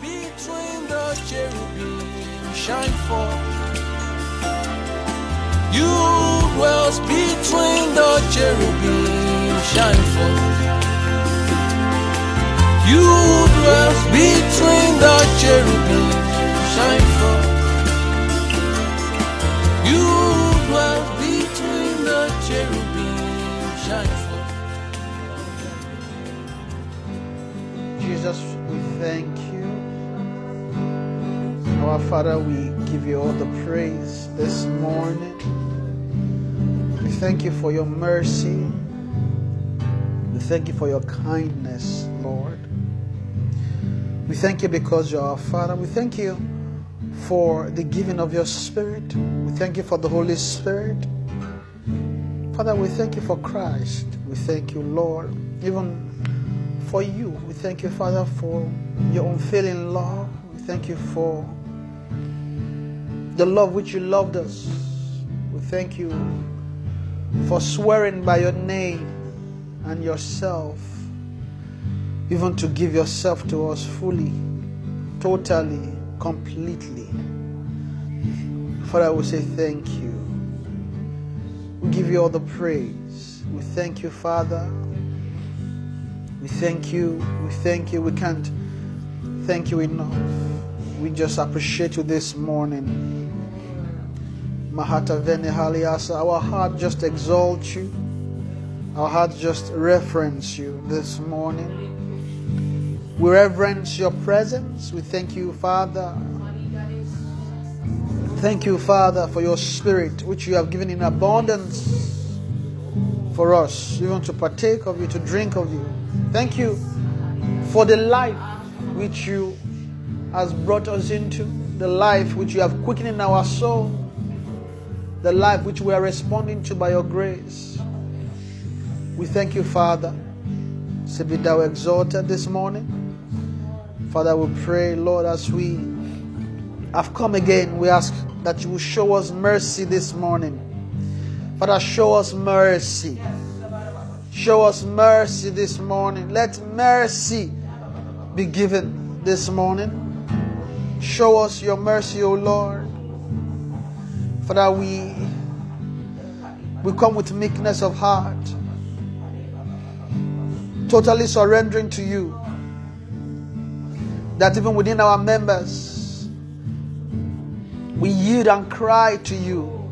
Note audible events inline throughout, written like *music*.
between the cherubim shine forth. You dwells between the cherubim shine forth. You dwells between the cherubim shine forth. You dwells between the cherubim shine forth. Jesus, we thank. Our Father, we give you all the praise this morning. We thank you for your mercy. We thank you for your kindness, Lord. We thank you because you're our Father. We thank you for the giving of your Spirit. We thank you for the Holy Spirit. Father, we thank you for Christ. We thank you, Lord, even for you. We thank you, Father, for your unfailing love. We thank you for the love which you loved us. We thank you for swearing by your name and yourself, even to give yourself to us fully, totally, completely. Father, we say thank you. We give you all the praise. We thank you, Father. We thank you. We thank you. We can't thank you enough. We just appreciate you this morning. Mahata Haliasa. Our heart just exalts you. Our heart just reverence you this morning. We reverence your presence. We thank you, Father. Thank you, Father, for your spirit, which you have given in abundance for us, even to partake of you, to drink of you. Thank you for the life which you has brought us into, the life which you have quickened in our soul, the life which we are responding to by your grace. We thank you, Father. Say, be thou exalted this morning. Father, we pray, Lord, as we have come again, we ask that you will show us mercy this morning. Father, show us mercy. Show us mercy this morning. Let mercy be given this morning. Show us your mercy, O Lord. Father, we, we come with meekness of heart, totally surrendering to you. That even within our members, we yield and cry to you.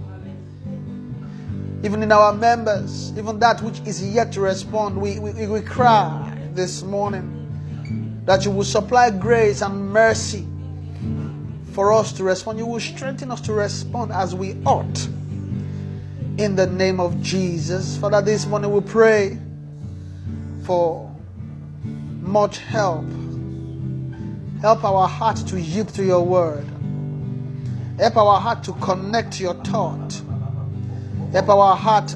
Even in our members, even that which is yet to respond, we, we, we cry this morning that you will supply grace and mercy for us to respond. You will strengthen us to respond as we ought. In the name of Jesus. Father, this morning we pray for much help. Help our heart to yield to your word. Help our heart to connect to your thought. Help our heart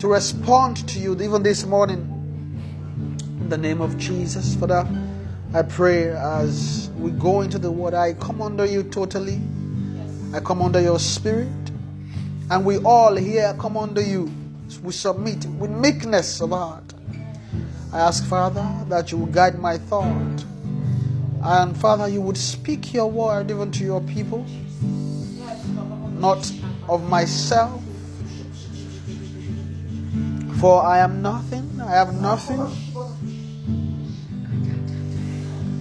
to respond to you even this morning. In the name of Jesus, Father, I pray as we go into the word, I come under you totally. I come under your spirit. And we all here come under you. We submit with meekness of heart. I ask, Father, that you will guide my thought. And Father, you would speak your word even to your people, not of myself. For I am nothing, I have nothing.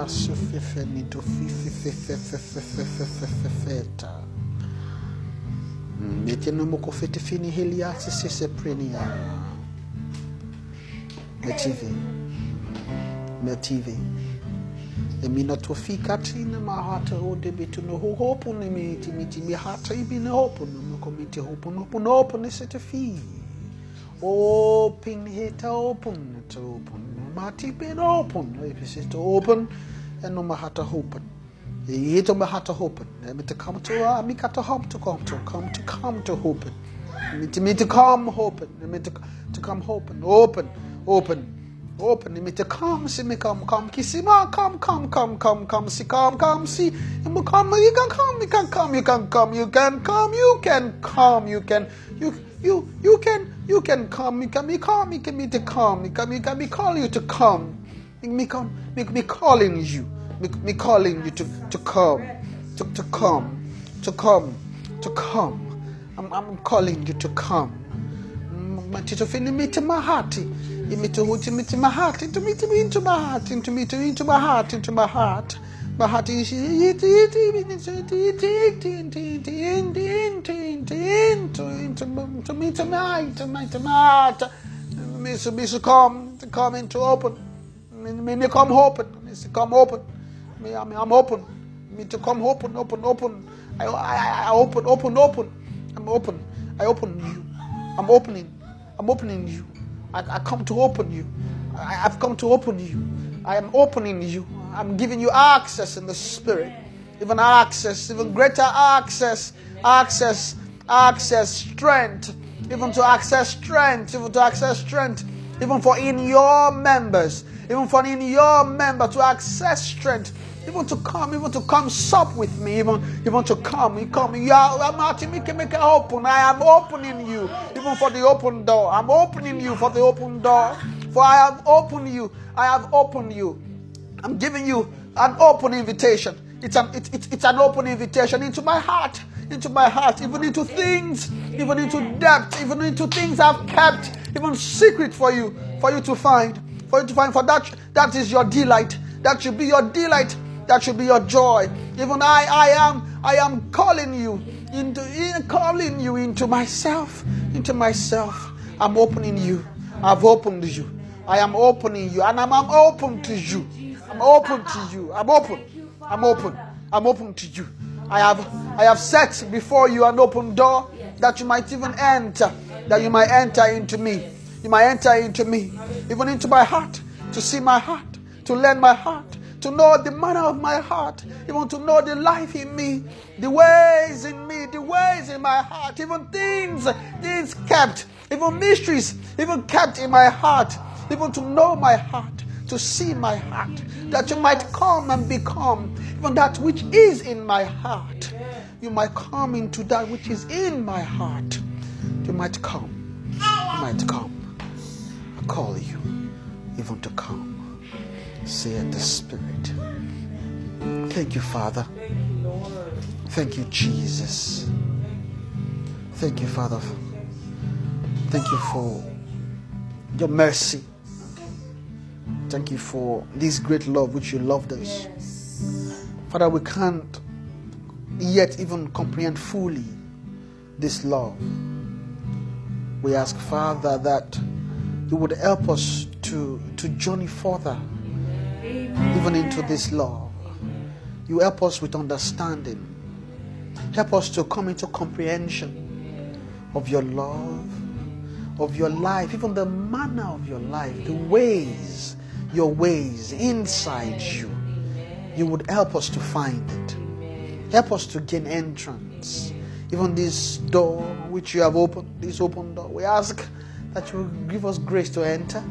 masufefenito fifefefefeta etenomokofetefini heliasi seseprenia metive metive eminatofikatina mahata odebituno hohopune mitimiti mihata ibine hopune mokomiti hopune hopune hopune setefi open heta open to open Mati been open. If it's to open and no mahata open. Hit on mahata open. Let me to come to uh, me to home to come to come to come to open. Me to me to come open. Me to to come open. Open. Open. Open me to come, see me come, come, kissy ma, come, come, come, come, come, see, come, come, see. You come, you can come, you can come, you can come, you can come, you can come, you can, you, you, you can, you can come, you can me come, you can me to come, you can, you can me call you to come, me come, me, me calling you, me, me calling you to, to come, to, to come, to come, to come. I'm, I'm calling you to come. Matito fini me to my heart. Me to who to me to my heart. Into me to me into my heart. Into me to into my heart. Into my heart. My heart is into me to my to my to my heart. Me to come come into open. Me me come open. To come open. Me I'm I'm open. Me to come open open open. I I I open open open. I'm open. I open you. I'm opening. I'm opening you. I, I come to open you. I, have come to open you. I am opening you. I'm giving you access in the spirit. Even access, even greater access, access, access, strength, even to access strength, even to access strength, even for in your members, even for in your member to access strength, even to come, even to come sup with me, even even to come, you come. Yeah, I'm not me can make it open. I am opening you, even for the open door. I'm opening you for the open door. For I have opened you. I have opened you. I'm giving you an open invitation. It's an it, it, it's an open invitation into my heart, into my heart, even into things, even into depth, even into things I've kept, even secret for you, for you to find, for you to find. For that that is your delight. That should be your delight that should be your joy. Even I, I am, I am calling you into, in, calling you into myself, into myself. I'm opening you. I've opened you. I am opening you, and I'm, I'm open to you. I'm open to you. I'm open. I'm open. I'm open to you. I have, I have set before you an open door that you might even enter, that you might enter into me. You might enter into me, even into my heart, to see my heart, to learn my heart, to know the manner of my heart, even to know the life in me, the ways in me, the ways in my heart, even things, things kept, even mysteries, even kept in my heart, even to know my heart, to see my heart, that you might come and become even that which is in my heart. You might come into that which is in my heart. You might come. You might come. I call you even to come saith the Spirit. Thank you, Father. Thank you, Jesus. Thank you, Father. Thank you for your mercy. Thank you for this great love which you loved us. Father, we can't yet even comprehend fully this love. We ask, Father, that you would help us to, to journey further even into this love. You help us with understanding. Help us to come into comprehension of your love, of your life, even the manner of your life, the ways, your ways inside you. You would help us to find it. Help us to gain entrance. Even this door which you have opened, this open door, we ask that you give us grace to enter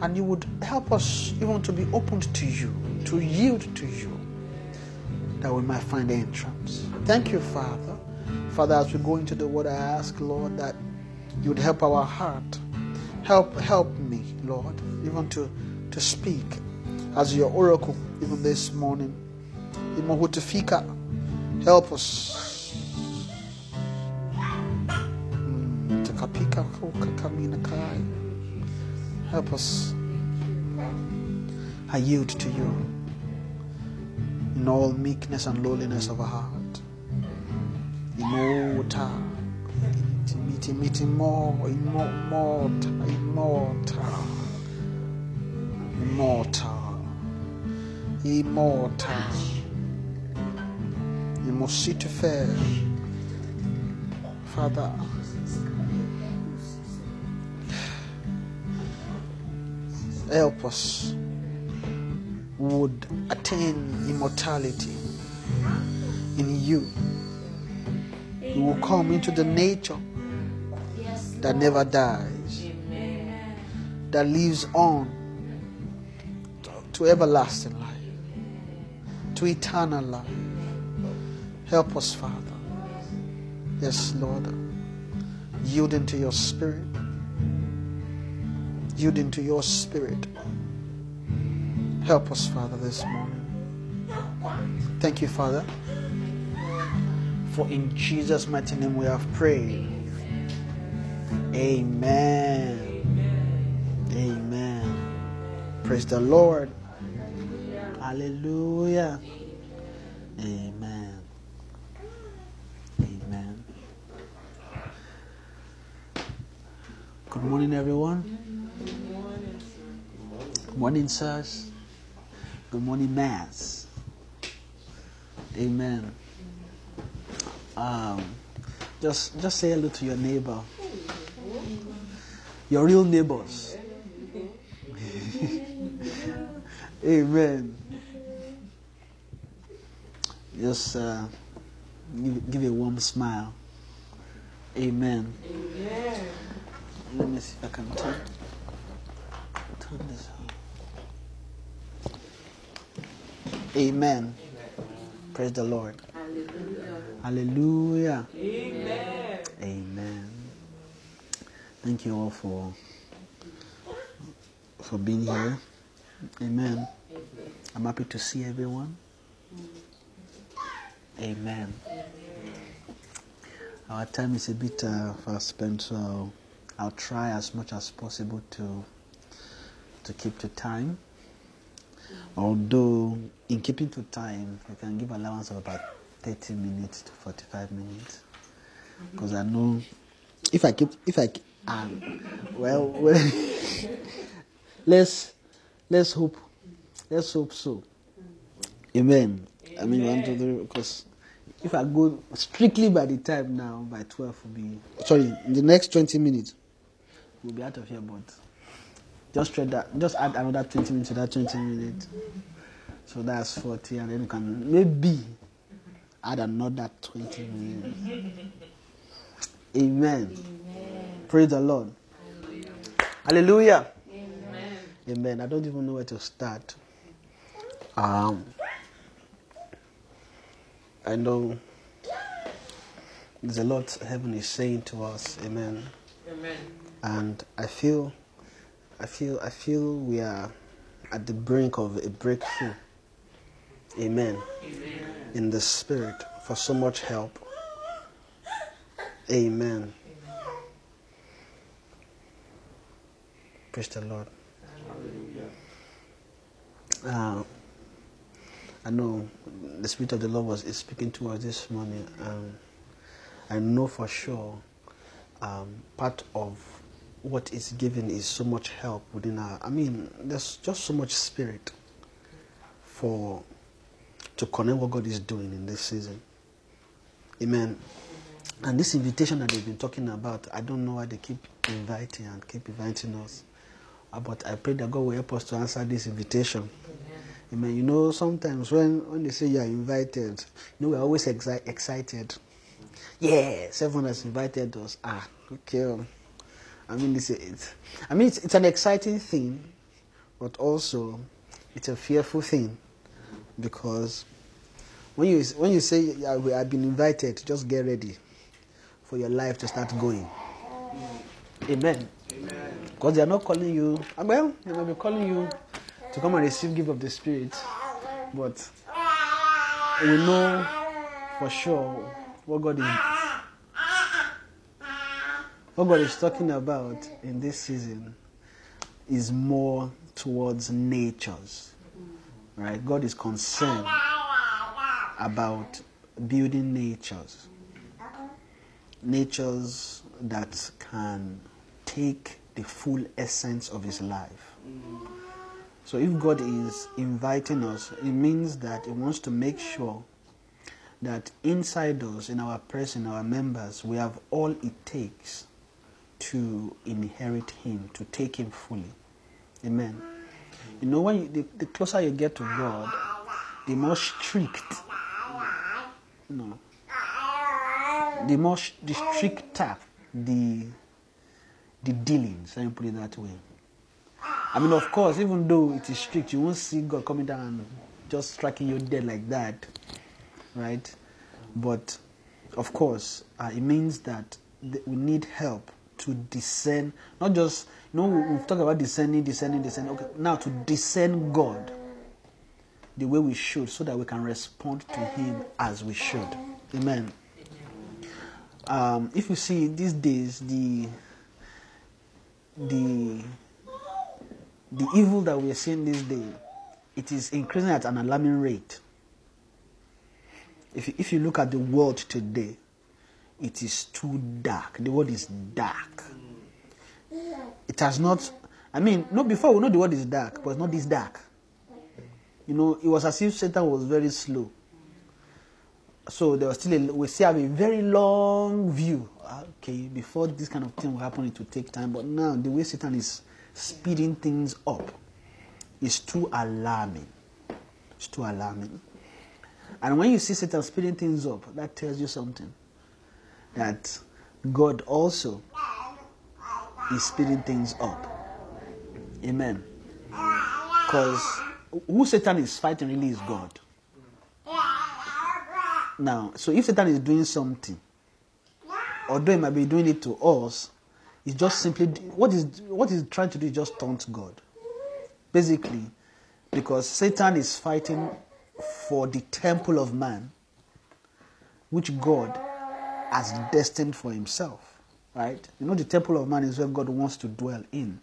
and you would help us even to be opened to you, to yield to you, that we might find entrance. Thank you, Father. Father, as we go into the word, I ask, Lord, that you would help our heart, Help help me, Lord, even to, to speak as your oracle even this morning. Even hutafika. Help us. Mm, kai. Help us. I yield to you in all meekness and lowliness of our heart. Immortal, meeting, meeting more, immortal, immortal, immortal, immortal. You must see to fair, Father. Help us would attain immortality in you. You will come into the nature that never dies, that lives on to everlasting life, to eternal life. Help us, Father. Yes, Lord. Yielding to your spirit. Yielding to your spirit. Help us, Father, this morning. Thank you, Father. For in Jesus' mighty name we have prayed. Amen. Amen. Praise the Lord. Hallelujah. Amen. Amen. Good morning, everyone. Good morning, sirs. Good morning, Mass. Amen. Um, just, just say hello to your neighbor. Your real neighbors. *laughs* Amen. Just uh, give, give a warm smile. Amen. Amen. Let me see if I can turn, turn this on. Amen. Praise the Lord. Hallelujah. Hallelujah. Amen. Amen. Thank you all for for being here. Amen. I'm happy to see everyone. Amen. Our time is a bit uh, fast spent, so I'll try as much as possible to to keep to time. Although in keeping to time, you can give allowance of about 30 minutes to 45 minutes, because I know if I keep if I um, well, well *laughs* let's let's hope let's hope so. Amen. I mean, one, two, three, because if I go strictly by the time now, by 12 will be, sorry, the next 20 minutes, we'll be out of here, but just that, just add another 20 minutes to that 20 minutes. So that's 40, and then you can maybe add another 20 minutes. Amen. Praise the Lord. Hallelujah. Amen. I don't even know where to start. Um, I know there's a lot heaven is saying to us. Amen. Amen. And I feel, I feel, I feel we are at the brink of a breakthrough. Amen. In the spirit for so much help. Amen. Praise the Lord. Uh, I know the Spirit of the Lord was is speaking to us this morning. Um, I know for sure um, part of what is given is so much help within our. I mean, there's just so much spirit for to connect what God is doing in this season. Amen. And this invitation that they've been talking about, I don't know why they keep inviting and keep inviting us. Uh, But I pray that God will help us to answer this invitation. Amen. You know, sometimes when, when they say you are invited, you know, we're always exi- excited. Yes, everyone has invited us. Ah, okay. I mean, it's, it's, I mean, it's, it's an exciting thing, but also it's a fearful thing because when you when you say "Yeah, we have been invited, just get ready for your life to start going. Amen. Because they are not calling you, uh, well, they may be calling you to come and receive gift of the Spirit. But we know for sure what God is what God is talking about in this season is more towards natures. Right? God is concerned about building natures. Natures that can take the full essence of his life. So if God is inviting us, it means that He wants to make sure that inside us, in our person, our members, we have all it takes to inherit Him, to take Him fully. Amen. You know, when you, the, the closer you get to God, the more strict, no, the more the stricter the the dealings. Let me put it that way. I mean, of course, even though it is strict, you won't see God coming down and just striking you dead like that, right? But of course, uh, it means that th- we need help to discern, not just, you know, we- we've talked about discerning, discerning, discerning. Okay, now to discern God the way we should so that we can respond to Him as we should. Amen. Um, if you see these days, the the the evil that we are seeing this day, it is increasing at an alarming rate. If you, if you look at the world today, it is too dark. The world is dark. It has not. I mean, no. Before we know the world is dark, but it's not this dark. You know, it was as if Satan was very slow. So there was still a, we still have a very long view. Ah, Okay, before this kind of thing will happen, it will take time. But now the way Satan is speeding things up is too alarming. It's too alarming. And when you see Satan speeding things up, that tells you something. That God also is speeding things up. Amen. Because who Satan is fighting really is God. Now, so if Satan is doing something, although he might be doing it to us, it's just simply what is what he's trying to do is just taunt God. Basically, because Satan is fighting for the temple of man, which God has destined for himself. Right? You know, the temple of man is where God wants to dwell in.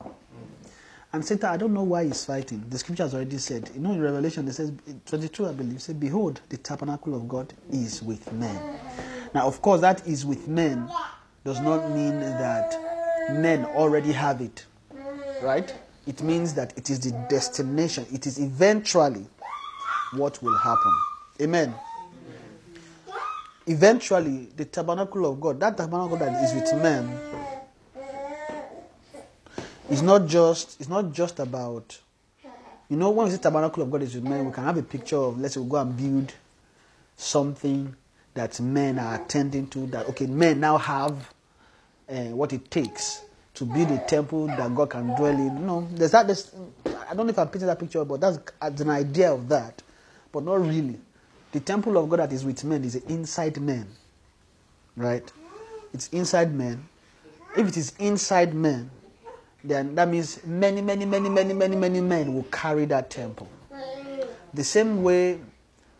And Satan, I don't know why he's fighting. The scripture has already said. You know, in Revelation, it says, 22, I believe, say, Behold, the tabernacle of God is with men. Now, of course, that is with men does not mean that men already have it. Right? It means that it is the destination. It is eventually what will happen. Amen. Eventually, the tabernacle of God, that tabernacle that is with men, it's not just it's not just about you know when we say tabernacle of God is with men, we can have a picture of let's say we go and build something that men are attending to that okay men now have uh, what it takes to build a temple that God can dwell in. No, there's that. I don't know if I'm painting that picture, but that's an idea of that, but not really. The temple of God that is with men is inside men, right? It's inside men. If it is inside men, then that means many, many, many, many, many, many men will carry that temple. The same way,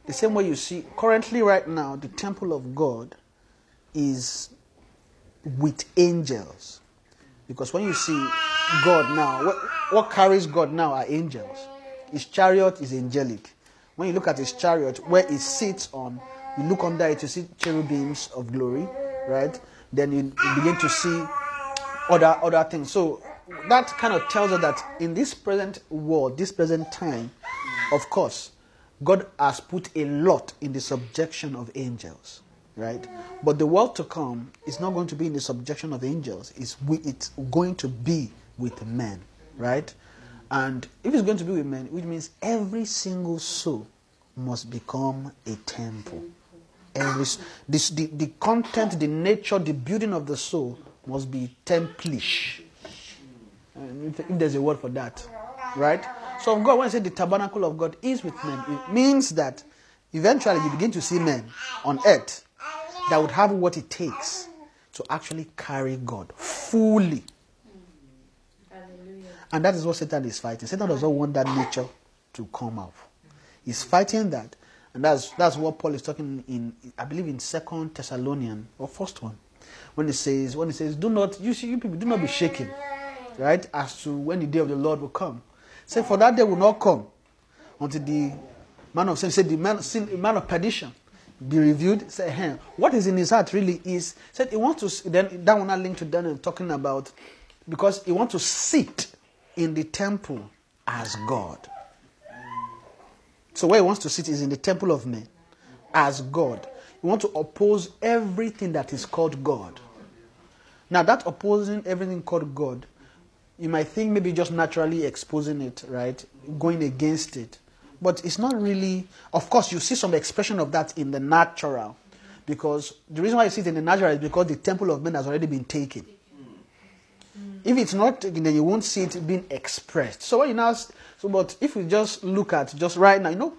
the same way you see currently right now, the temple of God is with angels. Because when you see God now, what, what carries God now are angels. His chariot is angelic. When you look at his chariot, where it sits on, you look under it, you see cherubims of glory, right? Then you, you begin to see other other things. So that kind of tells us that in this present world, this present time, of course, God has put a lot in the subjection of angels, right? But the world to come is not going to be in the subjection of angels. It's, it's going to be with men, right? And if it's going to be with men, which means every single soul must become a temple. Every this, the, the content, the nature, the building of the soul must be templish. If, if there's a word for that, right? So, God, when I say the tabernacle of God is with men, it means that eventually you begin to see men on earth that would have what it takes to actually carry God fully. And that is what Satan is fighting. Satan does not want that nature to come out. He's fighting that. And that's that's what Paul is talking in I believe in Second Thessalonian or first one. When he says when he says, Do not you see you people do not be shaken, right? As to when the day of the Lord will come. Say for that day will not come until the man of sin said the man sin man of perdition be reviewed. Say, hey, what is in his heart really is said he wants to then that one I link to Daniel talking about because he wants to sit in the temple as God. So where he wants to sit is in the temple of men as God. He wants to oppose everything that is called God. Now that opposing everything called God, you might think maybe just naturally exposing it, right? Going against it. But it's not really of course you see some expression of that in the natural. Because the reason why you see it in the natural is because the temple of men has already been taken. If it's not taken, then you won't see it being expressed. So when you now, so but if we just look at just right now, you know,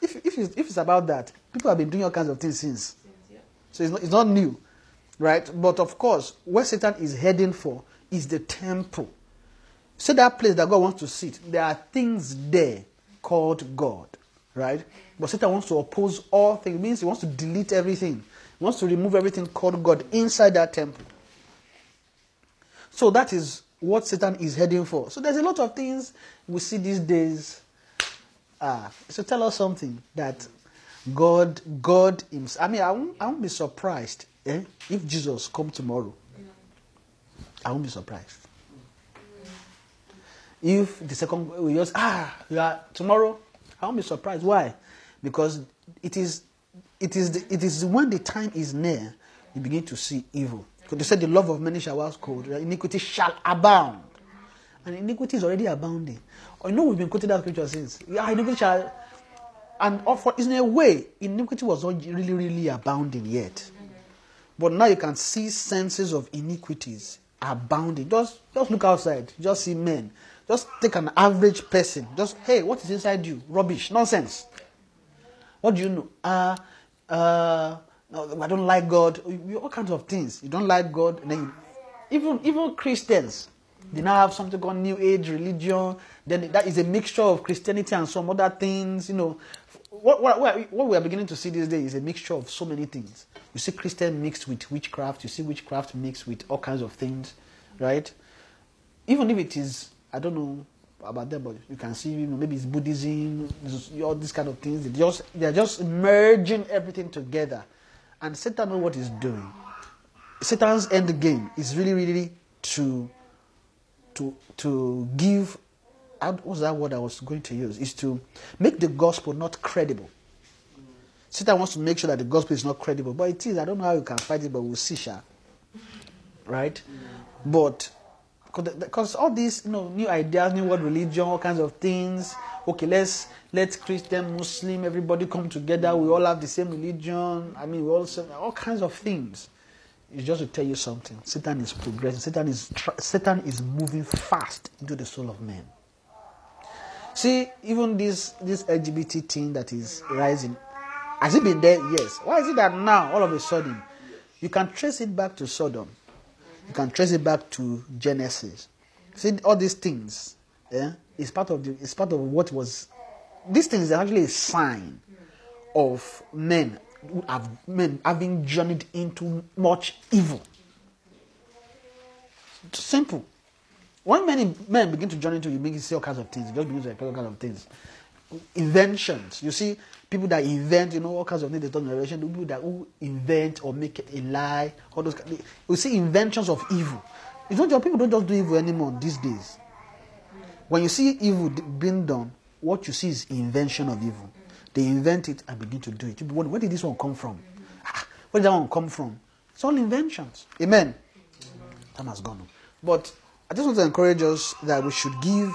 if if it's, if it's about that, people have been doing all kinds of things since. So it's not, it's not new, right? But of course, where Satan is heading for is the temple. So that place that God wants to sit, there are things there called God, right? But Satan wants to oppose all things. It means he wants to delete everything. He wants to remove everything called God inside that temple. So that is what Satan is heading for. So there's a lot of things we see these days. Ah, so tell us something that God, God Himself. I mean, I won't, I won't be surprised eh, if Jesus come tomorrow. I won't be surprised. If the second we just ah you are tomorrow, I won't be surprised. Why? Because it is it is the, it is when the time is near you begin to see evil. They said the love of many shall wax cold, iniquity shall abound. And iniquity is already abounding. I know we've been quoting that scripture since. Yeah, iniquity shall and of in a way, iniquity was not really, really abounding yet. But now you can see senses of iniquities abounding. Just just look outside. Just see men. Just take an average person. Just hey, what is inside you? Rubbish, nonsense. What do you know? Uh, uh, I don't like God. All kinds of things. You don't like God, and then you, even even Christians, they now have something called New Age religion. Then that is a mixture of Christianity and some other things. You know, what what what we are beginning to see these days is a mixture of so many things. You see Christian mixed with witchcraft. You see witchcraft mixed with all kinds of things, right? even if it is, I don't know about them, but you can see, you know, maybe it's Buddhism, all these kind of things. They just they're just merging everything together, and Satan knows what he's doing. Satan's end game is really, really to to to give. What was that word I was going to use? Is to make the gospel not credible. Satan wants to make sure that the gospel is not credible, but it is. I don't know how you can fight it, but we'll see, Sha. Right? But because all these you know new ideas, new world religion, all kinds of things. Okay, let's let Christian, Muslim, everybody come together. We all have the same religion. I mean, we all all kinds of things. It's just to tell you something. Satan is progressing. Satan is Satan is moving fast into the soul of man. See, even this this LGBT thing that is rising, has it been there? Yes. Why is it that now, all of a sudden, you can trace it back to Sodom? You can trace it back to Genesis. See, all these things, yeah, is part of the. It's part of what was. This thing is actually a sign of men who have men having journeyed into much evil. It's simple. When many men begin to journey into, you begin to see all kinds of things. Just begin to expect all kinds of things. Inventions. You see people that invent, you know, all kinds of things. They talk generation. People that who invent or make it a lie. All those. ki- You see inventions of evil. It's not just people don't just do evil anymore these days. When you see evil being done, what you see is invention of evil. They invent it and begin to do it. Where did this one come from? Ah, Where did that one come from? It's all inventions. Amen. Time has gone. But I just want to encourage us that we should give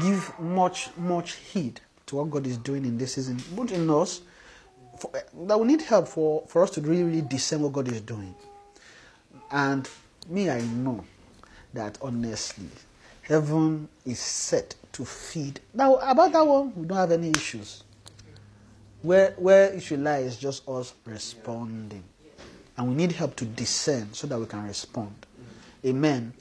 give much, much heed to what God is doing in this season, both in us, for, that we need help for, for us to really, really discern what God is doing. And me, I know that honestly, heaven is set to feed. Now, about that one, we don't have any issues. Where, where it should lie is just us responding. And we need help to discern so that we can respond. Amen.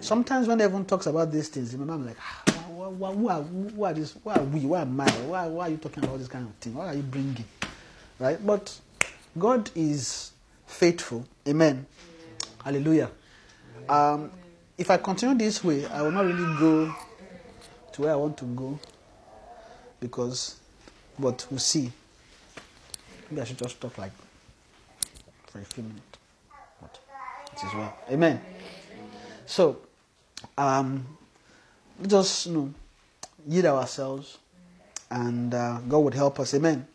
Sometimes when everyone talks about these things, remember, I'm like, ah, who are, who are this? Who are we? Why am I? Why, why are you talking about this kind of thing? What are you bringing? Right? But God is faithful. Amen. Hallelujah. Um, if I continue this way, I will not really go to where I want to go because, but we'll see. Maybe I should just talk like for a few minutes. But it is well. Amen. So, um, just you know, yield ourselves, and uh, God would help us. Amen.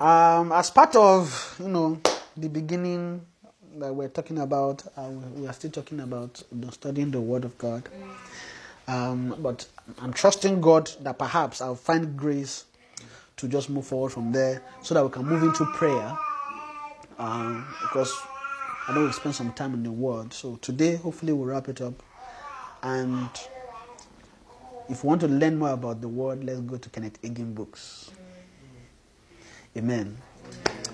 Um, as part of you know the beginning that we're talking about, uh, we are still talking about studying the Word of God. Um, but I'm trusting God that perhaps I'll find grace to just move forward from there, so that we can move into prayer. Um, because I know we spent some time in the Word, so today hopefully we'll wrap it up. And if you want to learn more about the Word, let's go to Kenneth Hagin books. Amen.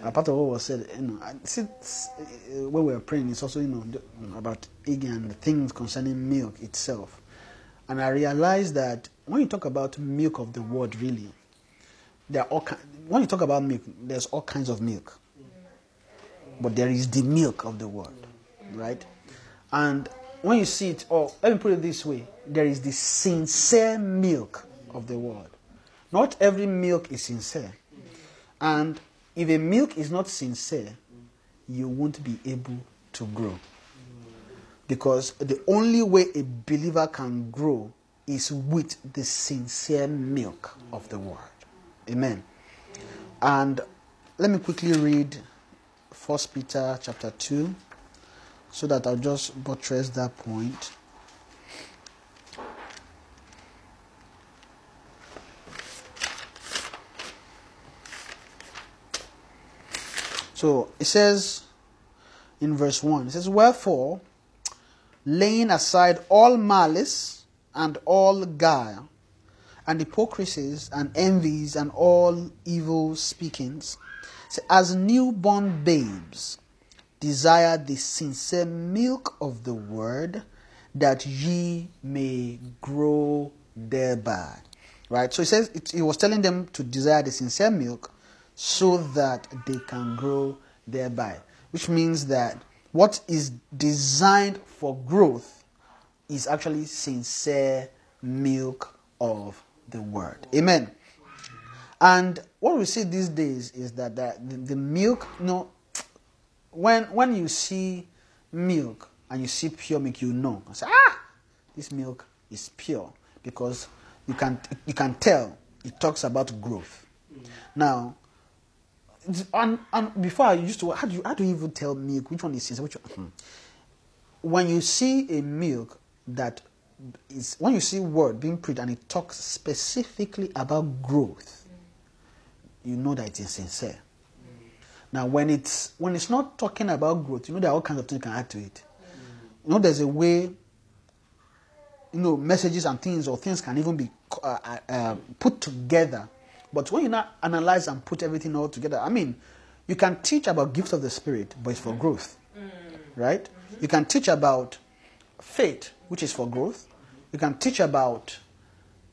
A part of what was said, you know, I- see, s- uh, when we were praying, it's also you know about and the things concerning milk itself. And I realized that when you talk about milk of the Word, really, there are all when you talk about milk, there's all kinds of milk, but there is the milk of the Word, right? And when you see it, or let me put it this way, there is the sincere milk of the Word. Not every milk is sincere. And if a milk is not sincere, you won't be able to grow. Because the only way a believer can grow is with the sincere milk of the word. Amen. And let me quickly read 1 Peter chapter 2 so that I'll just buttress that point. So it says in verse 1 it says, Wherefore, laying aside all malice and all guile, and hypocrisies and envies and all evil speakings, as newborn babes, desire the sincere milk of the word, that ye may grow thereby. Right? So he says it, he was telling them to desire the sincere milk so that they can grow thereby. Which means that what is designed for growth is actually sincere milk of the word. Amen. And what we see these days is that the, the, milk, you know, when when you see milk and you see pure milk, you know. Say, ah, this milk is pure because you can you can tell it talks about growth. Now, and, and before I used to how do you how do you even tell milk which one is sincere? Which one? Hmm. When you see a milk that is when you see word being preached and it talks specifically about growth, you know that it is sincere. Now, when it's when it's not talking about growth, you know there are all kinds of things you can add to it. You know, there's a way. You know, messages and things or things can even be uh, uh, uh, put together. But when you now analyze and put everything all together, I mean, you can teach about gifts of the spirit, but it's for mm. growth, mm. right? Mm-hmm. You can teach about faith, which is for growth. You can teach about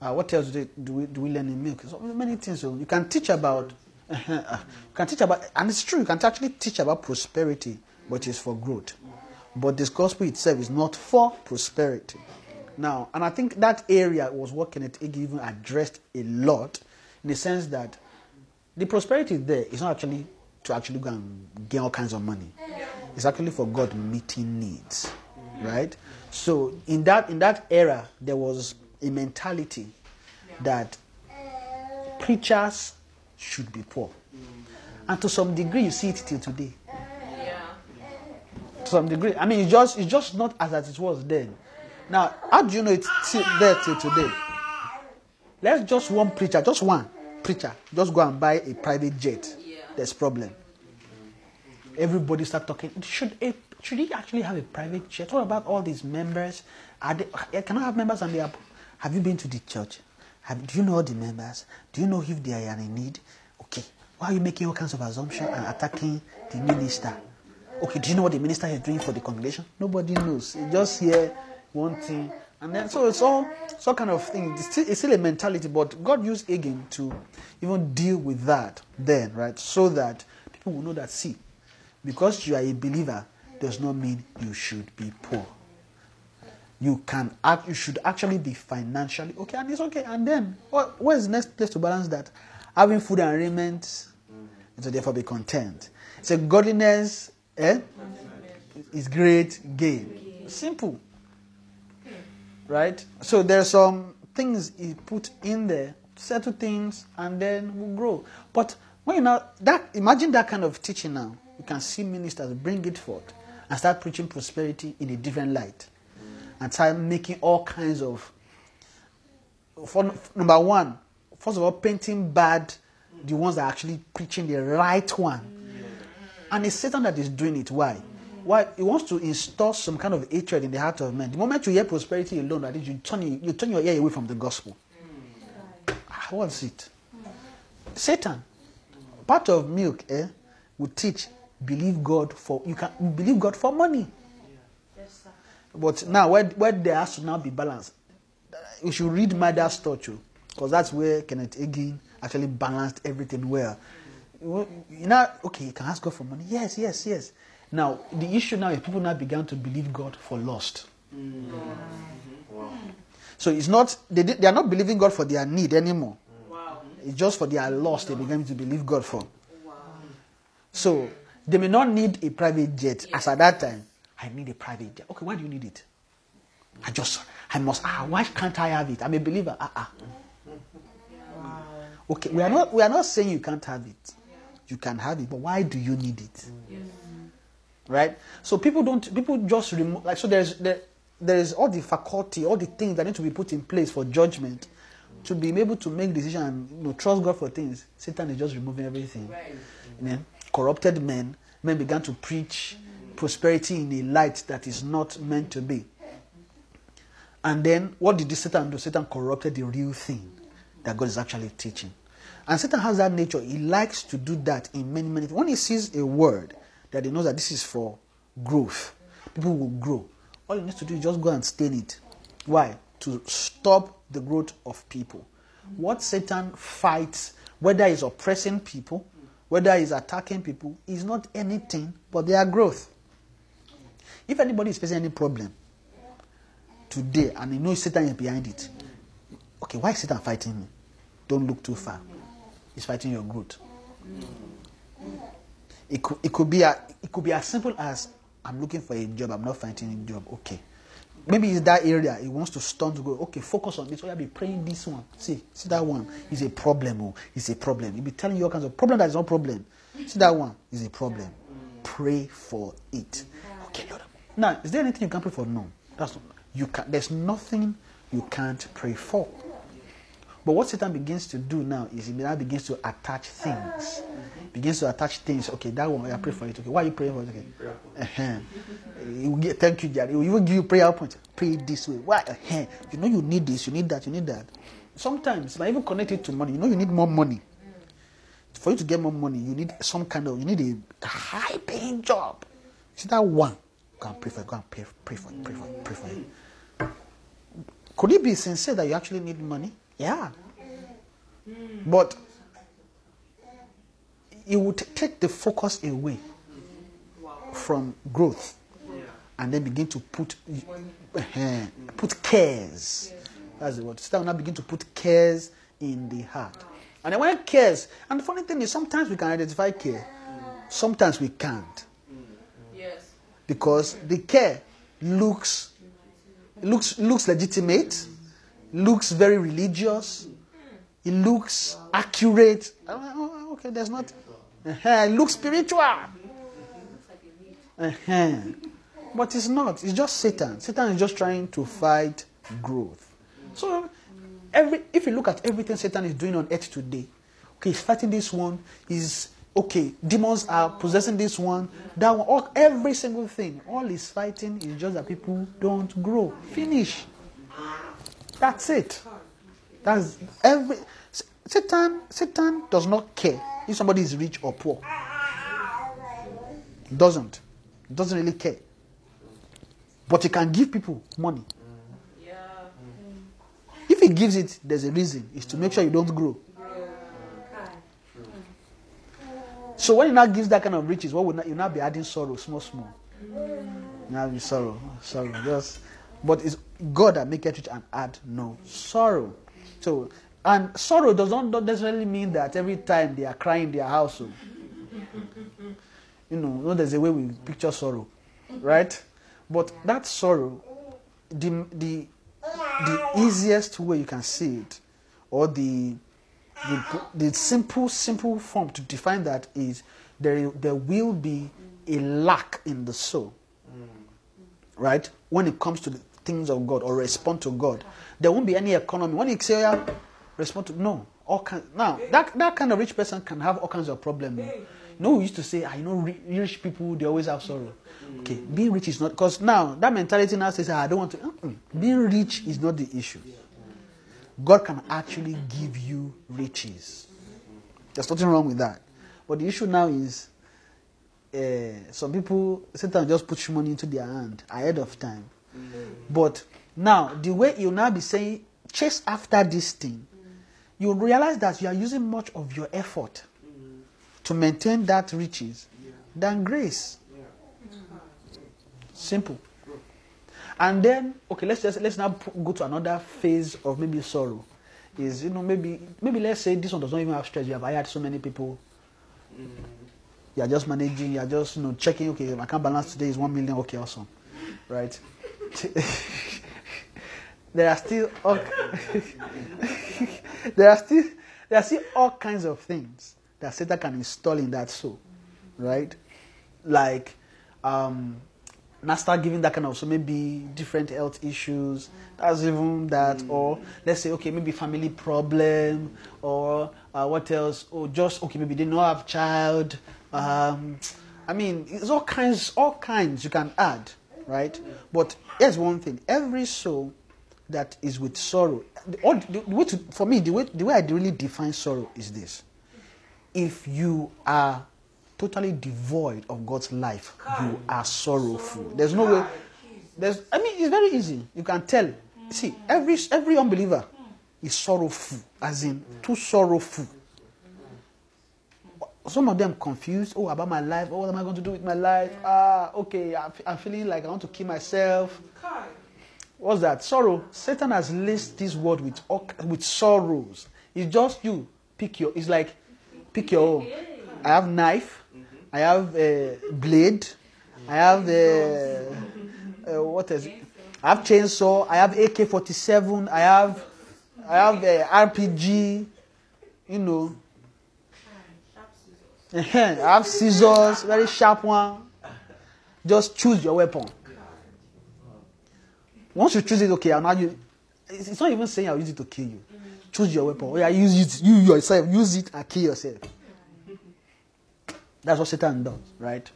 uh, what else do, they, do we do we learn in milk? So many things. So you can teach about. *laughs* you can teach about, and it's true. You can actually teach about prosperity, but it's for growth. But this gospel itself is not for prosperity. Now, and I think that area was what Kenneth Hagin even addressed a lot, in the sense that the prosperity there is not actually to actually go and gain all kinds of money. It's actually for God meeting needs, right? So in that in that era, there was a mentality that preachers should be poor, and to some degree, you see it till today. To some degree, I mean, it's just it's just not as as it was then. Now, how do you know it's still there till today? Let's just one preacher, just one preacher, just go and buy a private jet. There's problem. Everybody start talking. Should a, should he actually have a private jet? What about all these members? Are they, eh, can I have members and they are, Have you been to the church? Have, do you know all the members? Do you know if they are in need? Okay. Why are you making all kinds of assumptions and attacking the minister? Okay, do you know what the minister is doing for the congregation? Nobody knows. You just hear one thing, and then so it's all some kind of thing. It's still, it's still a mentality, but God used again to even deal with that then, right? So that people will know that see, because you are a believer does not mean you should be poor. You can act, you should actually be financially okay, and it's okay. And then what where is the next place to balance that? Having food and raiment, and so therefore be content. So godliness eh, is great gain. Simple. Right? So there's some things he put in there, settle things, and then we'll grow. But when you know that imagine that kind of teaching now, you can see ministers bring it forth and start preaching prosperity in a different light. And start making all kinds of for number one, first of all, painting bad the ones that are actually preaching the right one. And it's Satan that is doing it. Why? Why? He wants to install some kind of hatred in the heart of men. The moment you hear prosperity alone, that is, you turn, you turn your ear away from the gospel. Ah, What's it? Satan. Part of milk eh, will teach believe God for you can believe God for money. But now where, where there has to now be balance, you should read Midas Touch because that's where Kenneth Hagin actually balanced everything well. You know, okay, you can ask God for money. Yes, yes, yes. Now the issue now is people now began to believe God for lust. So it's not they they are not believing God for their need anymore. Wow. It's just for their loss they began to believe God for. So they may not need a private jet as at that time. I need a private jet. Okay, why do you need it? I just I must ah why can't I have it? I'm a believer. Ah ah. Okay, we are not we are not saying you can't have it. You can have it, but why do you need it? Right? So people don't people just remove like so there's there, there is all the faculty, all the things that need to be put in place for judgment to be able to make decision and you know trust God for things. Satan is just removing everything. Right. You know, corrupted men, men began to preach prosperity in a light that is not meant to be. And then what did this Satan do? Satan corrupted the real thing that God is actually teaching. And Satan has that nature. He likes to do that in many, many When he sees a word that he knows that this is for growth, people will grow. All you need to do is just go and stain it. Why? To stop the growth of people. What Satan fights, whether he's oppressing people, whether he's attacking people, is not anything but their growth. If anybody is facing any problem today and he knows Satan is behind it, okay, why is Satan fighting me? Don't look too far. He's fighting your growth. It could, it could be a, it could be as simple as I'm looking for a job, I'm not finding a job. Okay. Maybe it's that area he wants to stunt to go, okay, focus on this. Oh, yeah, be praying this one. See, see that one is a problem. Oh, it's a problem. He'll be telling you all kinds of problem that is not problem. See that one is a problem. Pray for it. Okay, Lord. Now, is there anything you can pray for? No. That's not, you can there's nothing you can't pray for. But what Satan begins to do now is he now begins to attach things. Begins to attach things. Okay, that one, I pray for it. Okay, why are you praying for it? Okay. Uh-huh. Get, thank you, Jerry. He will give you prayer points. Pray this way. Why? Uh-huh. You know you need this, you need that, you need that. Sometimes, might even connect it to money. You know you need more money. For you to get more money, you need some kind of, you need a high paying job. See that one? Go and pray for it. Go and pray, pray for it. Pray for it. Pray for it. Could it be sincere that you actually need money? Yeah. But it would take the focus away from growth and then begin to put uh, put cares. That's the word. Will now begin to put cares in the heart. And then when cares, and the funny thing is sometimes we can identify care, sometimes we can't. Because the care looks looks looks legitimate, looks very religious, it looks accurate. Okay, there's not. Uh-huh, it looks spiritual. Uh-huh. But it's not. It's just Satan. Satan is just trying to fight growth. So, every if you look at everything Satan is doing on earth today, okay, he's fighting this one. He's okay. Demons are possessing this one. That one. All, every single thing. All he's fighting is just that people don't grow. Finish. That's it. That's every Satan. Satan does not care if somebody is rich or poor. Doesn't. Doesn't really care. But he can give people money. Yeah. If he gives it, there's a reason. It's to make sure you don't grow. So when he now gives that kind of riches, what would not, you now be adding sorrow, small, small. Now be sorrow, sorrow. Just, but it's God that make it rich and add no sorrow. So and sorrow does not necessarily mean that every time they are crying in their house. oh. You know, you know, there's a way we picture sorrow, right? But that sorrow, the the the easiest way you can see it, or the the, the simple simple form to define that is there there will be a lack in the soul right when it comes to the things of god or respond to god there won't be any economy when you say oh, yeah, respond to no all kind now that that kind of rich person can have all kinds of problems you know we used to say i know rich people they always have sorrow okay being rich is not because now that mentality now says "Ah, i don't want to Mm-mm. being rich is not the issue God can actually give you riches. There's nothing wrong with that. But the issue now is uh, some people, Satan just puts money into their hand ahead of time. But now, the way you now be saying, chase after this thing, you realize that you are using much of your effort to maintain that riches than grace. Simple. And then, okay, let's just let's now go to another phase of maybe sorrow. Is you know maybe maybe let's say this one does not even have stress. You have hired so many people. You are just managing. You are just you know checking. Okay, my account balance today is one million. Okay, awesome, right? *laughs* there are still all, *laughs* *laughs* there are still there are still all kinds of things that Satan can install in that soul, right? Like um, now start giving that kind of so maybe different health issues that's even that or let's say okay maybe family problem or uh, what else? Or just okay maybe they don't have child um, i mean it's all kinds all kinds you can add right? But here's one thing every soul that is with sorrow the, all, the, the way to, for me the way the way i really define sorrow is this if you are totally devoid of God's life, you are sorrowful. There's no way. There's. I mean, it's very easy. You can tell. See, every every unbeliever is sorrowful, as in too sorrowful. Some of them confused. Oh, about my life. Oh, what am I going to do with my life? Ah, okay. I'm, I'm feeling like I want to kill myself. What's that? Sorrow. Satan has laced this word with with sorrows. It's just you. Pick your. It's like pick your own. I have knife. Mm-hmm. I have a blade. I have a, uh what is it? I have chainsaw. I have AK forty seven. I have I have uh, a RPG. You know. *laughs* I have scissors, very sharp one. Just choose your weapon. Once you choose it, okay, I'm not you. It's not even saying I'll use it to kill you. Choose your weapon. Oh, yeah, use it. You yourself use it and kill yourself. That's what Satan does, right?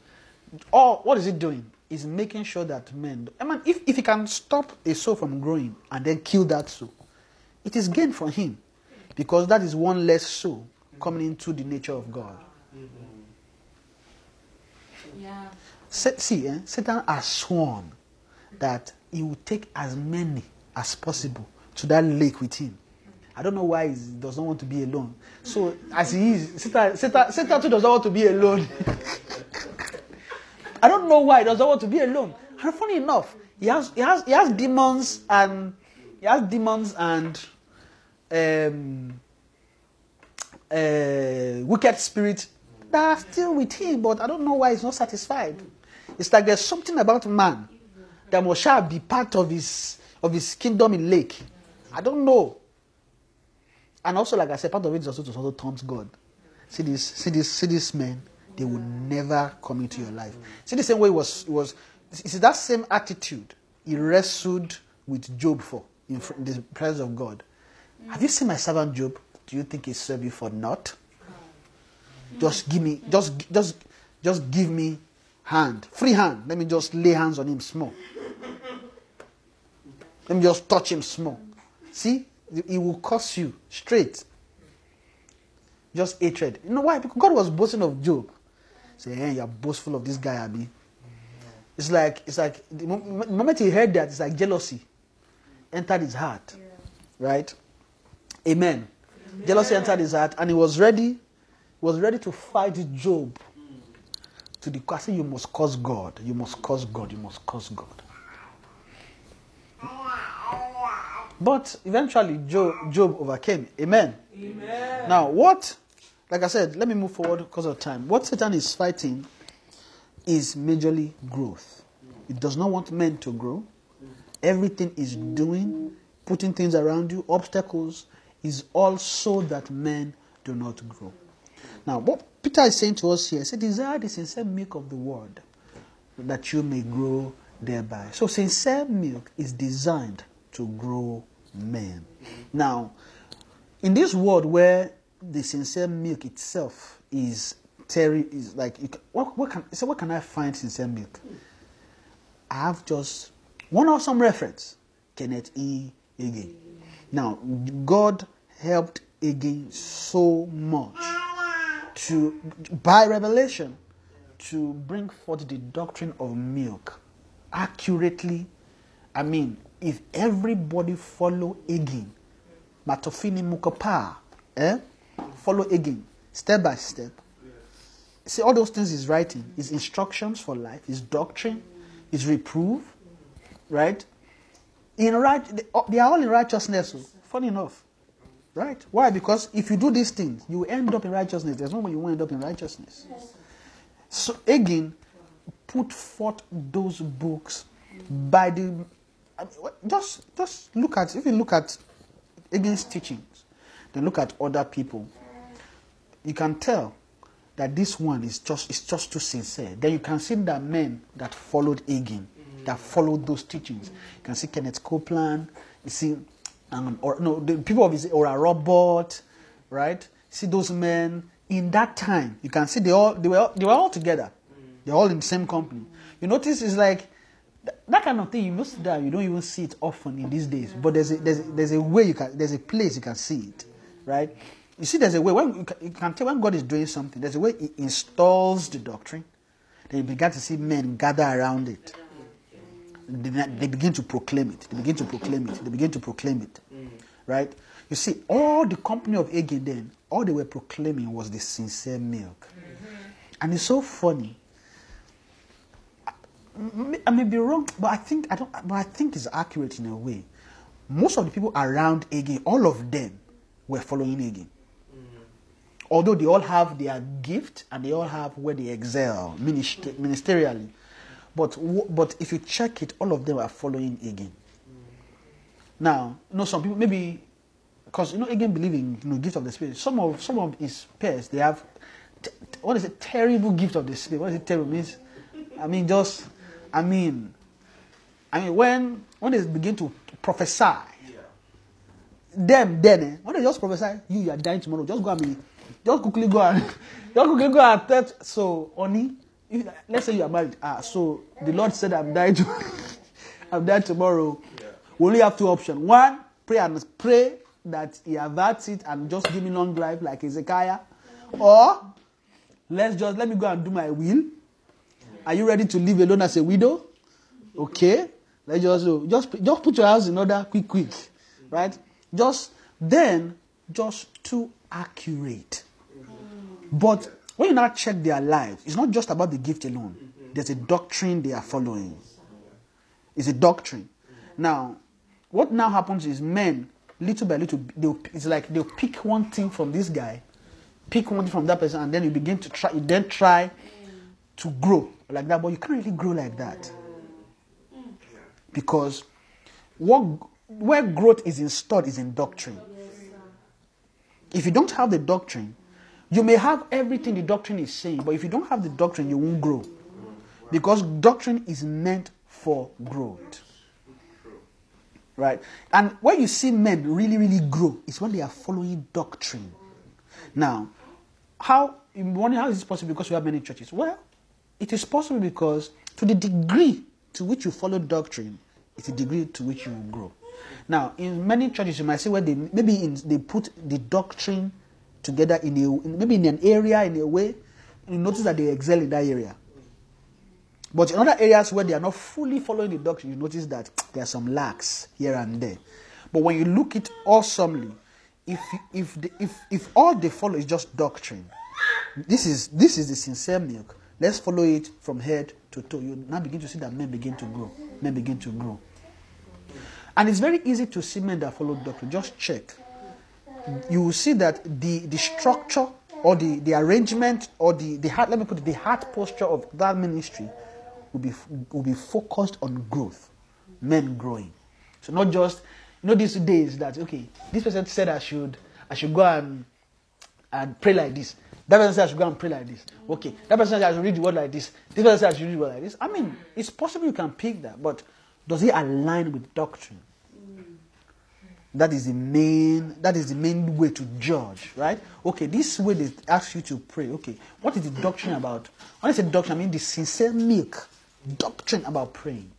Or what is it doing? Is making sure that men. I mean, if, if he can stop a soul from growing and then kill that soul, it is gain for him. Because that is one less soul coming into the nature of God. Yeah. See, eh, Satan has sworn that he will take as many as possible to that lake with him. I don't know why he does not want to be alone. So, as he is, Satan, Satan, Satan too does not want to be alone. *laughs* I don't know why he does not want to be alone. And funny enough, he has, he has, he has demons and he has demons and um, uh, wicked spirits that are still with him, but I don't know why he's not satisfied. It's like there's something about man that shall be part of his of his kingdom in lake. I don't know. And also, like I said, part of it is also to also taunt God. See this, see this, see this man. they will never come into your life. See the same way it was it was it's that same attitude he wrestled with Job for in in the presence of God. Have you seen my servant Job? Do you think he served you for naught? Just give me, just just just give me hand, free hand. Let me just lay hands on him small. Let me just touch him small. See, he will curse you straight. Just hatred. You know why? Because God was boasting of Job. Say, hey, you're boastful of this guy, Abby. It's like it's like the moment he heard that, it's like jealousy entered his heart. Right? Amen. Jealousy entered his heart, and he was ready. He was ready to fight Job. To the I say, you must curse God. You must curse God. You must curse God. But eventually, Job, Job overcame. Amen. Amen. Now, what, like I said, let me move forward because of time. What Satan is fighting is majorly growth. It does not want men to grow. Everything is doing, putting things around you, obstacles, is all so that men do not grow. Now, what Peter is saying to us here, he said, Desire the sincere milk of the word that you may grow thereby. So, sincere milk is designed to grow men. Now, in this world where the sincere milk itself is terry is like you what, what can so what can I find sincere milk? I have just one awesome reference, Kenneth E. Hagin. Now, God helped Hagin so much to by revelation to bring forth the doctrine of milk accurately. I mean, if everybody follow Hagin, matofini mukapa, eh? Follow Hagin, step by step. See, all those things is writing, is instructions for life, is doctrine, is reproof, right? In right, they they are all in righteousness. oh. Funny enough, right? Why? Because if you do these things, you end up in righteousness. There's no way you won't end up in righteousness. So Hagin, put forth those books by the. Just just look at if you look at Hagin's teachings, then look at other people. You can tell that this one is just is just too sincere. Then you can see the men that followed Hagin, that followed those teachings. You can see Kenneth Copeland. You see, um, or no, the people of his Oral Robert, right? See those men in that time. You can see they all they were all- they were all together. They're all in the same company. You notice it's like th- that kind of thing. You must that you don't even see it often in these days. But there's a, there's there's a way you can there's a place you can see it, right? You see, there's a way when you can, you can tell when God is doing something. There's a way He installs the doctrine. Then you begin to see men gather around it. They, they begin to proclaim it. They begin to proclaim it. They begin to proclaim it, right? You see, all the company of Hagin then, all they were proclaiming was the sincere milk, and it's so funny. I may be wrong, but I think I don't. But I think it's accurate in a way. Most of the people around Hagin, all of them, were following Hagin. Mm-hmm. Although they all have their gift and they all have where they excel minister- ministerially, but but if you check it, all of them are following Hagin. Mm-hmm. Now, you know, some people maybe because you know Hagin believe in you know gift of the spirit. Some of some of his peers they have t- t- what is a terrible gift of the spirit. What is it terrible means? I mean just I mean I mean when when they begin to prophesy, them then eh, when they just prophesy, you you are dying tomorrow. Just go and be just quickly go and *laughs* just quickly go and tell so honey. If, let's say you are married. Ah, so the Lord said I'm dying to *laughs* I'm dying tomorrow. We only have two options. One, pray and pray that he averts it and just give me long life like Hezekiah. Or let's just let me go and do my will. Are you ready to live alone as a widow? Okay. Let's just just just put your house in order quick, quick. Right? Just then, just too accurate. But when you now check their lives, it's not just about the gift alone. There's a doctrine they are following. It's a doctrine. Now, what now happens is men, little by little, they'll, it's like they'll pick one thing from this guy, pick one thing from that person, and then you begin to try. You then try to grow like that, but you can't really grow like that because what where growth is installed is in doctrine. If you don't have the doctrine, you may have everything the doctrine is saying, but if you don't have the doctrine, you won't grow. Because doctrine is meant for growth. Right? And when you see men really, really grow, it's when they are following doctrine. Now, how you wonder how is this possible because we have many churches? Well, it is possible because to the degree to which you follow doctrine, it's the degree to which you will grow. Now, in many churches, you might see where they maybe in, they put the doctrine together in a maybe in an area in a way. You notice that they excel in that area. But in other areas where they are not fully following the doctrine, you notice that there are some lacks here and there. But when you look it awesomely, if if the, if if all they follow is just doctrine, this is this is the sincere milk. Let's follow it from head to toe. You now begin to see that men begin to grow. Men begin to grow. And it's very easy to see men that follow doctrine. Just check. You will see that the, the structure or the, the arrangement or the, the heart, let me put it, the heart posture of that ministry will be, will be focused on growth, men growing. So not just, you know, these days that, okay, this person said I should, I should go and, and pray like this. That person said I should go and pray like this. Okay. That person said I should read the word like this. This person said I should read the word like this. I mean, it's possible you can pick that, but does it align with doctrine? Mm. That is the main that is the main way to judge, right? Okay, this way they ask you to pray. Okay, what is the doctrine about? When I say doctrine, I mean the sincere milk doctrine about praying.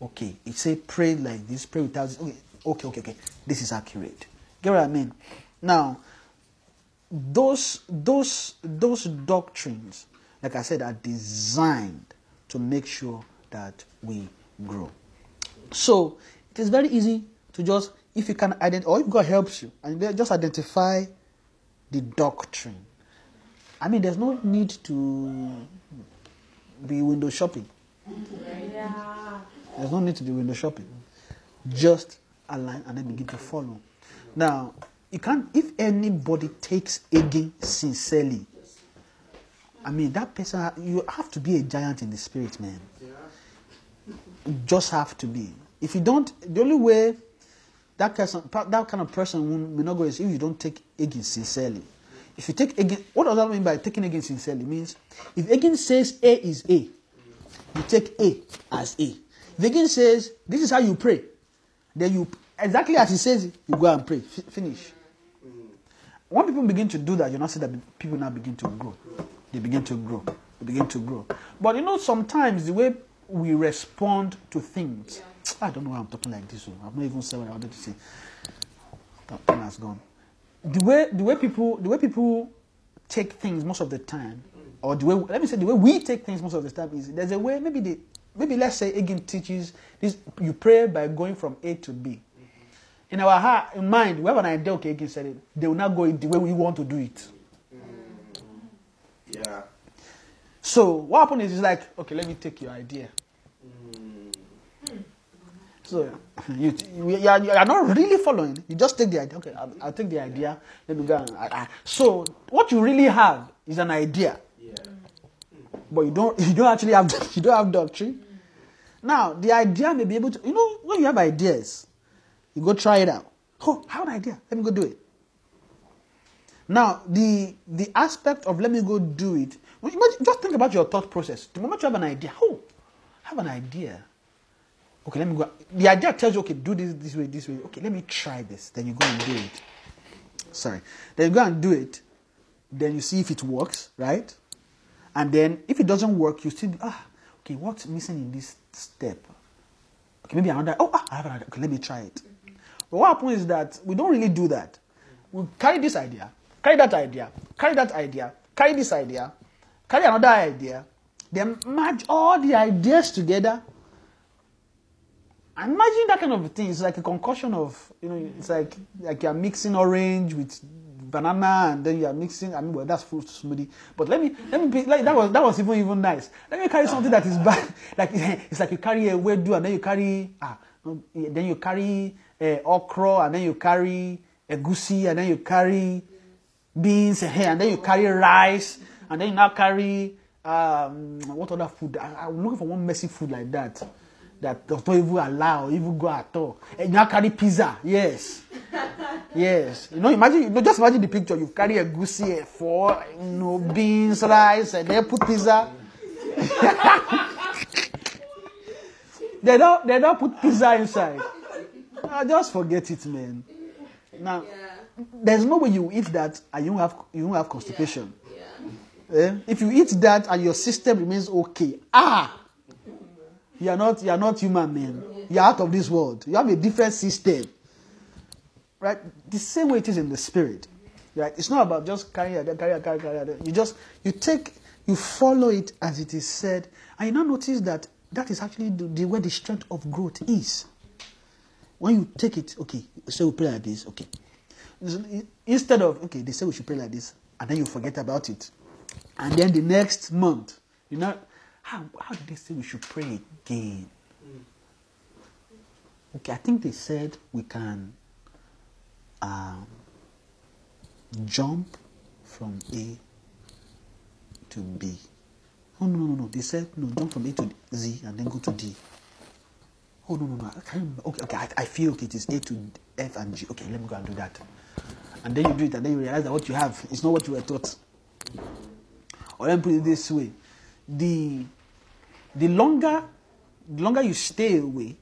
Okay, it say pray like this, pray without this. Okay, okay, okay, okay. This is accurate. Get what I mean? Now, those those those doctrines, like I said, are designed to make sure that we grow. So it is very easy to just if you can identify or if God helps you and just identify the doctrine. I mean, there's no need to be window shopping. Yeah. There's no need to be window shopping. Just align and then begin to follow. Now, you can't if anybody takes Hagin sincerely. I mean, that person you have to be a giant in the spirit, man. You just have to be. If you don't, the only way that person, that kind of person will not go is if you don't take Hagin sincerely. If you take Hagin, what does that mean by taking Hagin sincerely? Means if Hagin says A is A, you take A as A. If Hagin says this is how you pray, then you exactly as he says you go and pray. F- finish. When people begin to do that, you not see that people now begin to grow. They begin to grow. They begin to grow. But you know, sometimes the way we respond to things, I don't know why I'm talking like this. oh. I've not even said what I wanted to say. That thing has gone. The way the way people the way people take things most of the time, or the way let me say the way we take things most of the time is there's a way maybe the maybe let's say Hagin teaches this you pray by going from A to B. In our heart, in mind, we have an idea. Okay, Hagin said it. They will not go in the way we want to do it. Yeah. So what happened is it's like, okay, let me take your idea. Hmm. So you, you, are, you are not really following. You just take the idea. Okay, I'll, I'll take the idea. Let me go. And, so what you really have is an idea, Yeah. but you don't. *laughs* You don't actually have. *laughs* You don't have doctrine. Now the idea may be able to. You know, when you have ideas, you go try it out. Oh, have an idea. Let me go do it. Now, the the aspect of let me go do it. just think about your thought process. The moment you have an idea, oh, I have an idea. Okay, let me go. The idea tells you, okay, do this this way, this way. Okay, let me try this. Then you go and do it. Sorry. Then you go and do it. Then you see if it works, right? And then if it doesn't work, you still ah, okay, what's missing in this step? Okay, maybe another. Oh, ah, I have another. Okay, let me try it. But what happens is that we don't really do that. We carry this idea, carry that idea, carry that idea, carry this idea, carry another idea, then merge all the ideas together. Imagine that kind of thing. It's like a concussion of, you know, it's like like you're mixing orange with banana and then you're mixing. I mean, well, that's fruit smoothie. But let me let me be like that was that was even even nice. Let me carry something that is bad. *laughs* Like *laughs* it's like you carry ewedu and then you carry ah, then you carry uh, okra and then you carry a egusi and then you carry beans and and then you carry rice and then you now carry um, what other food? I, I'm looking for one messy food like that that does not even allow, even go at all. And you now carry pizza, yes, yes. You know, imagine, you know, just imagine the picture. You carry egusi, a four, you know, beans, rice, and then put pizza. *laughs* they don't, they don't put pizza inside. Ah, just forget it, man. Now, Yeah. there's no way you eat that and you have you won't have constipation. Yeah. Eh? If you eat that and your system remains okay, ah, you are not you are not human, man. You are out of this world. You have a different system, right? The same way it is in the spirit, right? It's not about just carrying it, carry carry carry. You just you take You follow it as it is said, and you now notice that that is actually the, the where the strength of growth is. When you take it, okay, so we pray like this, okay. Instead of okay, they say we should pray like this, and then you forget about it, and then the next month, you know, how how did they say we should pray again? Okay, I think they said we can um, jump from A to B. Oh no no no! They said no, jump from A to Z and then go to D. Oh no no no! I can't remember. Okay okay, I, I feel okay. It is A to F and G. Okay, let me go and do that. And then you do it, and then you realize that what you have is not what you were taught. Or let me put it this way: the the longer the longer you stay away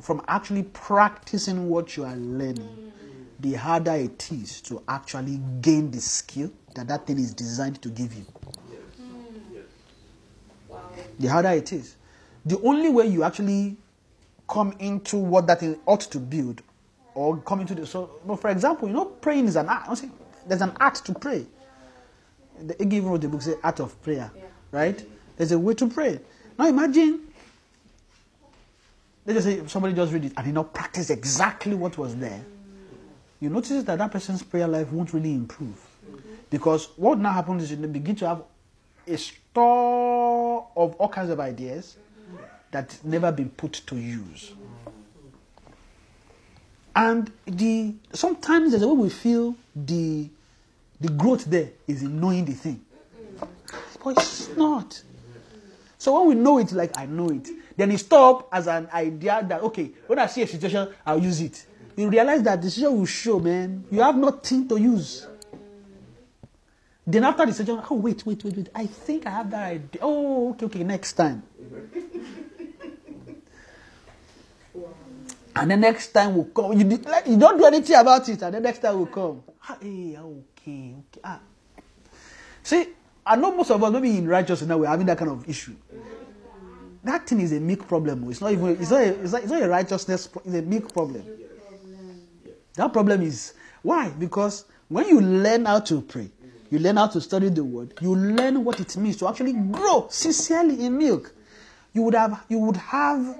from actually practicing what you are learning, the harder it is to actually gain the skill that that thing is designed to give you. The harder it is. The only way you actually come into what that thing ought to build or come into the so for example, you know, praying is an art. Saying There's an art to pray. The even wrote the book say Art of Prayer. Right? There's a way to pray. Now imagine let's just say somebody just read it and he not practice exactly what was there. You notice that that person's prayer life won't really improve. Because what now happens is you begin to have a store of all kinds of ideas that never been put to use. And the sometimes there's a way we feel the the growth there is in knowing the thing. But it's not. So when we know it like I know it, then it stop as an idea that okay, when I see a situation, I'll use it. You realize that the situation will show, man, you have nothing to use. Then after the situation, oh wait, wait, wait, wait. I think I have that idea. Oh, okay, okay, next time. And the next time will come. You, did- like, you don't do anything about it, and the next time will come. Ah, hey, okay, okay. Ah. See, I know most of us, maybe in righteousness now, we're having that kind of issue. That thing is a meek problem. oh. It's not even. It's not. A, it's not, it's not a righteousness. It's a meek problem. That problem is why? Because when you learn how to pray, you learn how to study the word, you learn what it means to actually grow sincerely in milk. You would have. You would have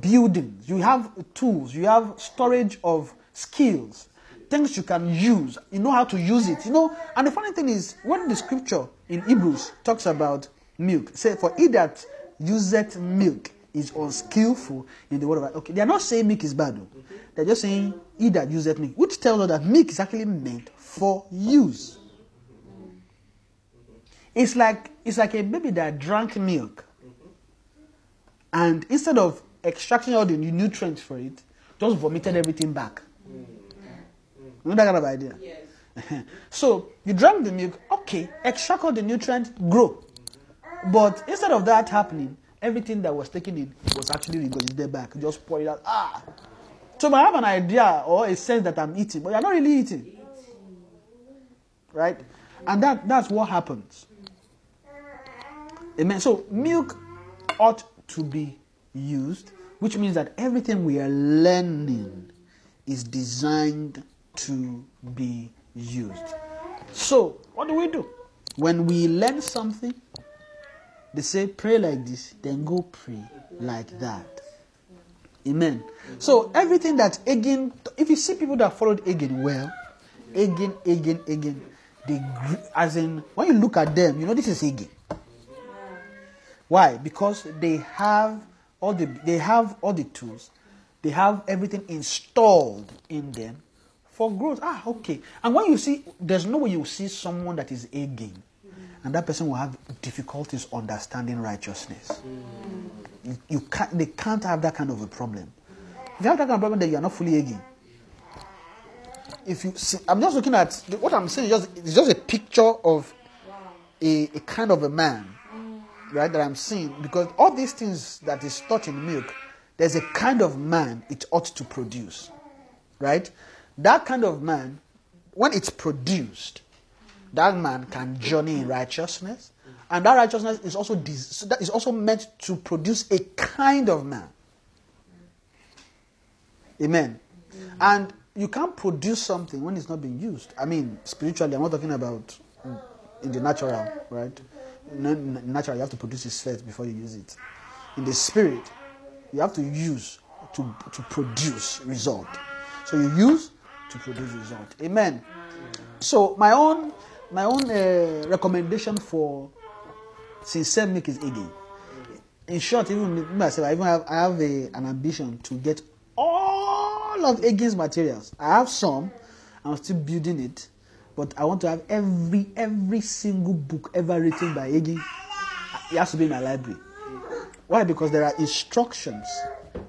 buildings, you have tools, you have storage of skills, things you can use. You know how to use it. You know, and the funny thing is, when the scripture in Hebrews talks about milk, say, For he that useth milk is unskillful in the word of God. Okay, they are not saying milk is bad, though. They're just saying he that useth milk, which tells us that milk is actually meant for use. It's like it's like a baby that drank milk and instead of extracting all the nutrients for it, just vomited everything back. You know that kind of idea? Yes. *laughs* so you drank the milk, okay, extract all the nutrients, grow. But instead of that happening, everything that was taken in was actually regurgitated back. Just pour it out. Ah. So I have an idea or a sense that I'm eating, but you're not really eating. Right? And that, that's what happens. Amen. So milk ought to be used, which means that everything we are learning is designed to be used. So, what do we do? When we learn something, they say pray like this, then go pray like that. Amen. So everything that again, if you see people that followed Hagin well, again, again, again, they as in when you look at them, you know this is Hagin. Why? Because they have all the they have all the tools, they have everything installed in them for growth. Ah, okay. And when you see, there's no way you see someone that is Hagin, and that person will have difficulties understanding righteousness. You, you can't. They can't have that kind of a problem. If you have that kind of problem, then you are not fully Hagin. If you see, I'm just looking at what I'm saying. Is just it's just a picture of a, a kind of a man, right? That I'm seeing because all these things that is taught in milk, there's a kind of man it ought to produce, right? That kind of man, when it's produced, that man can journey in righteousness, and that righteousness is also des- so that is also meant to produce a kind of man. Amen. And you can't produce something when it's not being used. I mean, spiritually, I'm not talking about mm, in the natural, right? Natural, you have to produce it first before you use it. In the spirit, you have to use to, to produce result. So you use to produce result. Amen. So my own my own uh, recommendation for sincere milk is Hagin. In short, even myself, I even have I have a, an ambition to get all of Hagin's materials. I have some. I'm still building it, but I want to have every every single book ever written by Hagin. It has to be in my library. Why? Because there are instructions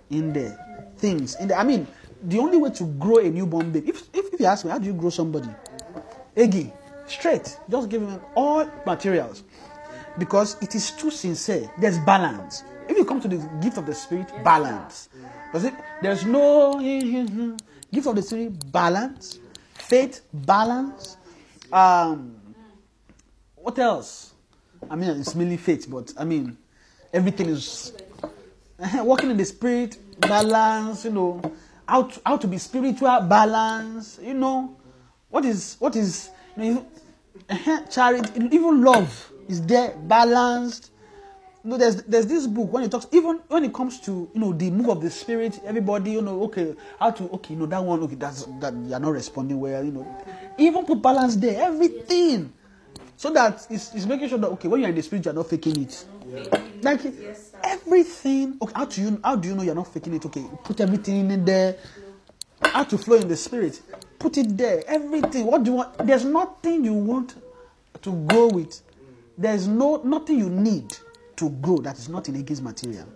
in there, things in there. I mean, the only way to grow a newborn baby. If if, if you ask me, how do you grow somebody? Hagin, straight. Just give him all materials because it is too sincere. There's balance. If you come to the gift of the Spirit, balance. Does it? There's no *laughs* gift of the Spirit, balance, faith, balance. Um, what else? I mean, it's mainly faith, but I mean, everything is working in the Spirit, balance. You know, how to, how to be spiritual, balance. You know, what is what is you know, uh-huh, charity, even love is there, balanced. You know, there's there's this book when it talks even when it comes to you know the move of the spirit. Everybody you know okay how to okay you know that one okay that's that you're not responding well. You know, even put balance there. Everything. So that it's, it's making sure that okay when you're in the spirit you're not faking it. Like everything. Okay, how do you how do you know you're not faking it? Okay, put everything in there. How to flow in the spirit. Put it there. Everything. What do you want? There's nothing you want to go with. There's no nothing you need to grow that is not in Hagin's material.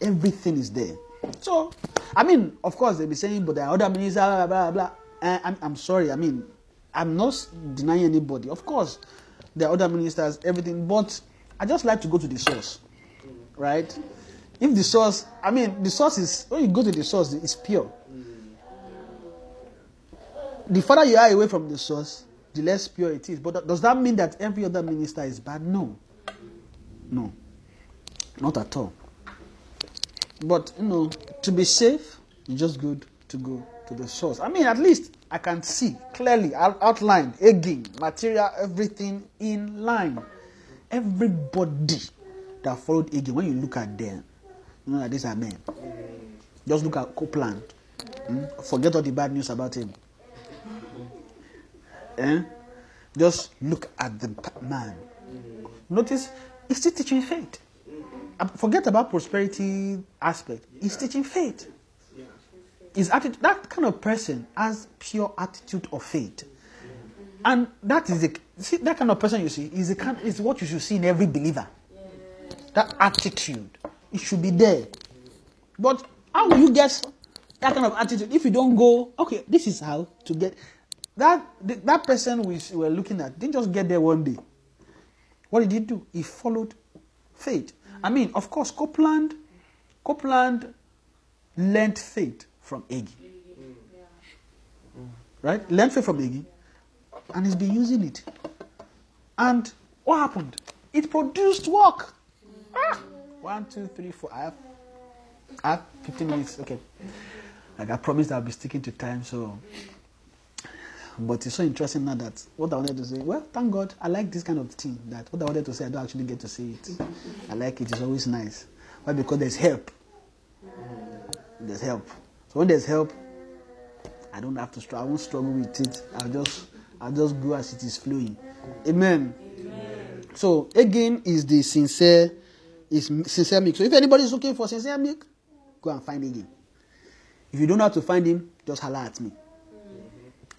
Everything is there. So, I mean, of course, they'll be saying, but there are other ministers, blah, blah, blah. blah. Uh, I'm, I'm sorry. I mean, I'm not denying anybody. Of course, there are other ministers, everything. But I just like to go to the source, right? If the source, I mean, the source is, when you go to the source, it's pure. The further you are away from the source, the less pure it is. But does that mean that every other minister is bad? No. No. Not at all. But, you know, to be safe, it's just good to go to the source. I mean, at least I can see clearly out- outlined, Hagin, material, everything in line. Everybody that followed Hagin, when you look at them, you know that these are men. Just look at Copeland. Hmm? Forget all the bad news about him. Eh? Just look at the man. Notice he's still teaching faith. Uh, Forget about prosperity aspect. He's teaching faith. His attitude, that kind of person has pure attitude of faith. And that is the see that kind of person you see is the kind is what you should see in every believer. That attitude. It should be there. But how will you get that kind of attitude if you don't go, okay, this is how to get that that person we were looking at didn't just get there one day. What did he do? He followed faith. I mean, of course, Copeland, Copeland learned faith from Hagin. Right? Learned faith from Hagin. And he's been using it. And what happened? It produced work. Ah! One, two, three, four. I have, I have 15 minutes. Okay. Like I promised I'll be sticking to time, so but it's so interesting now that what I wanted to say, well, thank God, I like this kind of thing. That what I wanted to say, I don't actually get to say it. I like it, it's always nice. Why? Because there's help. There's help. So when there's help, I don't have to struggle. I won't struggle with it. I'll just, I'll just go as it is flowing. Amen. So Hagin, is the sincere, is sincere milk. So if anybody is looking for sincere milk, go and find Hagin. If you don't know how to find him, just holler at me.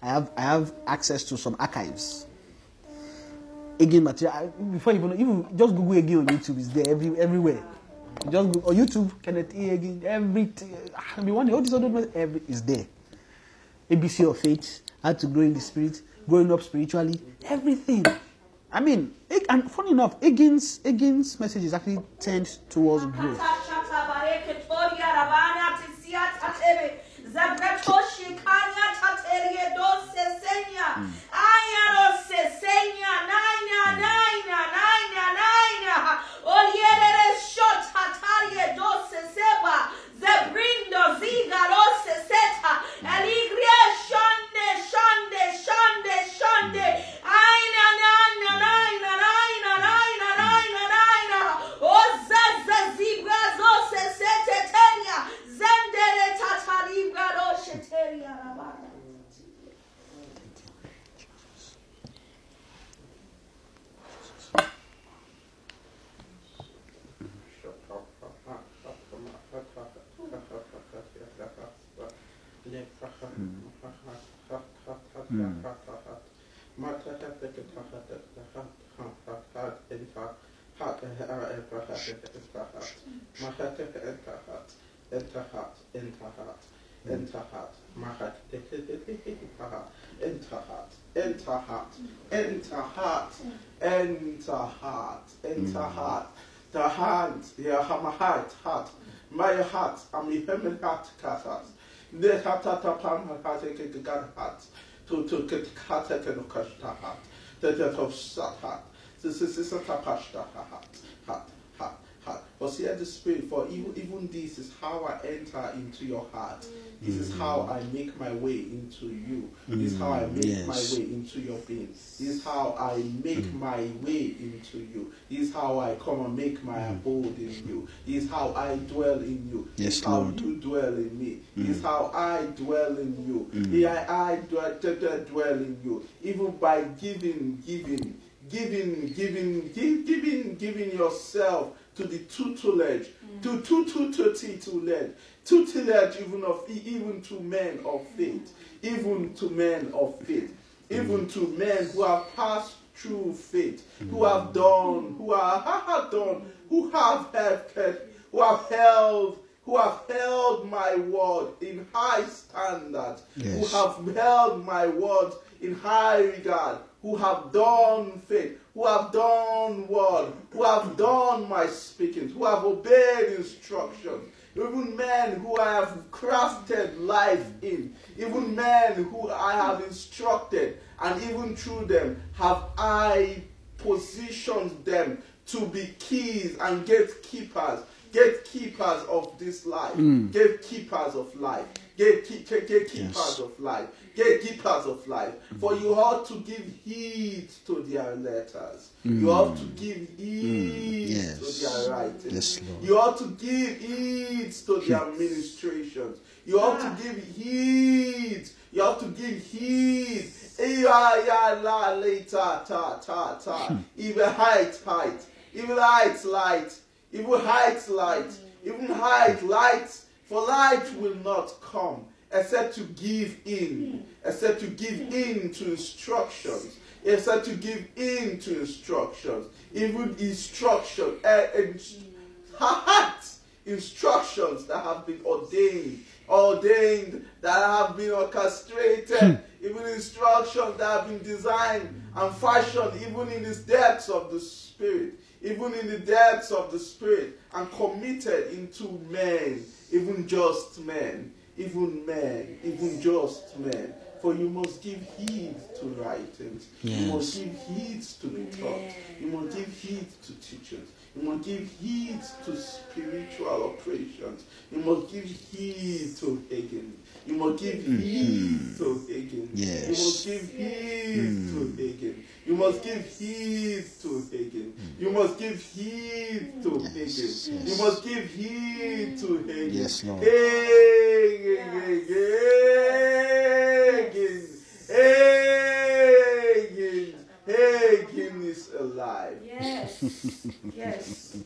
I have I have access to some archives. Hagin, material. I- Before you even even just Google Hagin on YouTube. It's there every everywhere. Just go on YouTube. Kenneth E Hagin. Everything. Ah, I mean, one all these other ones, every is there. ABC of faith. How to grow in the spirit. Growing up spiritually. Everything. I mean, and funny enough, Hagin's Hagin's message is actually turned towards growth. Dios, dígalo, se. El Enter heart, enter heart, enter heart, enter heart, enter heart. The hand, yeah, my heart, heart, my heart, I'm a human heart, cat heart. The heart, heart, heart, heart, heart, heart, heart, heart, to to get heart, heart, heart, heart, heart, the death of sat heart, this is this is a pashta heart, heart, heart, heart. Tukatekenukashtahat, der der Tofstahat, das ist ein Tapashtahat. For see the spirit, for even even this is how I enter into your heart. This is how mm. I make my way into you. This is how I mm, make yes. my way into your being. This is how I make mm. my way into you. This is how I come and make my abode in you. This is how I dwell in you. Yes, this is how Lord. you dwell in me. This is how I dwell in you. Yeah, I dwell, dwell, dwell in you. Even by giving, giving, giving, giving, give, giving, giving yourself to the tutelage, to to to to tutelage, tutelage even of even to men of faith, even to men of faith, even to men who have passed through faith, who have done, who are have done, who have held, who have held, who have held my word in high standard, who Yes. have held my word in high regard, who have done faith, who have done word, who have done my speaking, who have obeyed instructions, even men who I have crafted life in, even men who I have instructed, and even through them have I positioned them to be keys and gatekeepers, gatekeepers of this life, mm. gatekeepers of life, gatekeep- gatekeepers Yes. of life, gatekeepers of life. For you ought to give heed to their letters. You ought to mm. give mm. heed Yes. to their writings. Yes, You ought to give heed to their ministrations. You ah. ought to give heed. You ought to give heed. Ya ya la la ta ta ta ta. Hmm. Even height height. Even height light. Even height light. Hmm. Even height light. For light will not come except to give in. Except to give in to instructions. Except to give in to instructions. Even instruction. Uh, heart instructions that have been ordained, ordained that have been orchestrated, even instructions that have been designed and fashioned, even in the depths of the spirit, even in the depths of the spirit, and committed into men, even just men, even men, even just men. For you must give heed to writings. You must give heed to be taught. You must give heed to teachers. You must give heed to spiritual operations. You must give heed to Hagin. You must give heed to Hagin. Yes. You must give heed to Hagin. You must give heed to Hagin. You must give heed to Yes, Hagin. yes. You must give heed to Hagin. Yes, Lord. Hagin, Hagin, Hagin, Hagin is alive. Yes. Yes.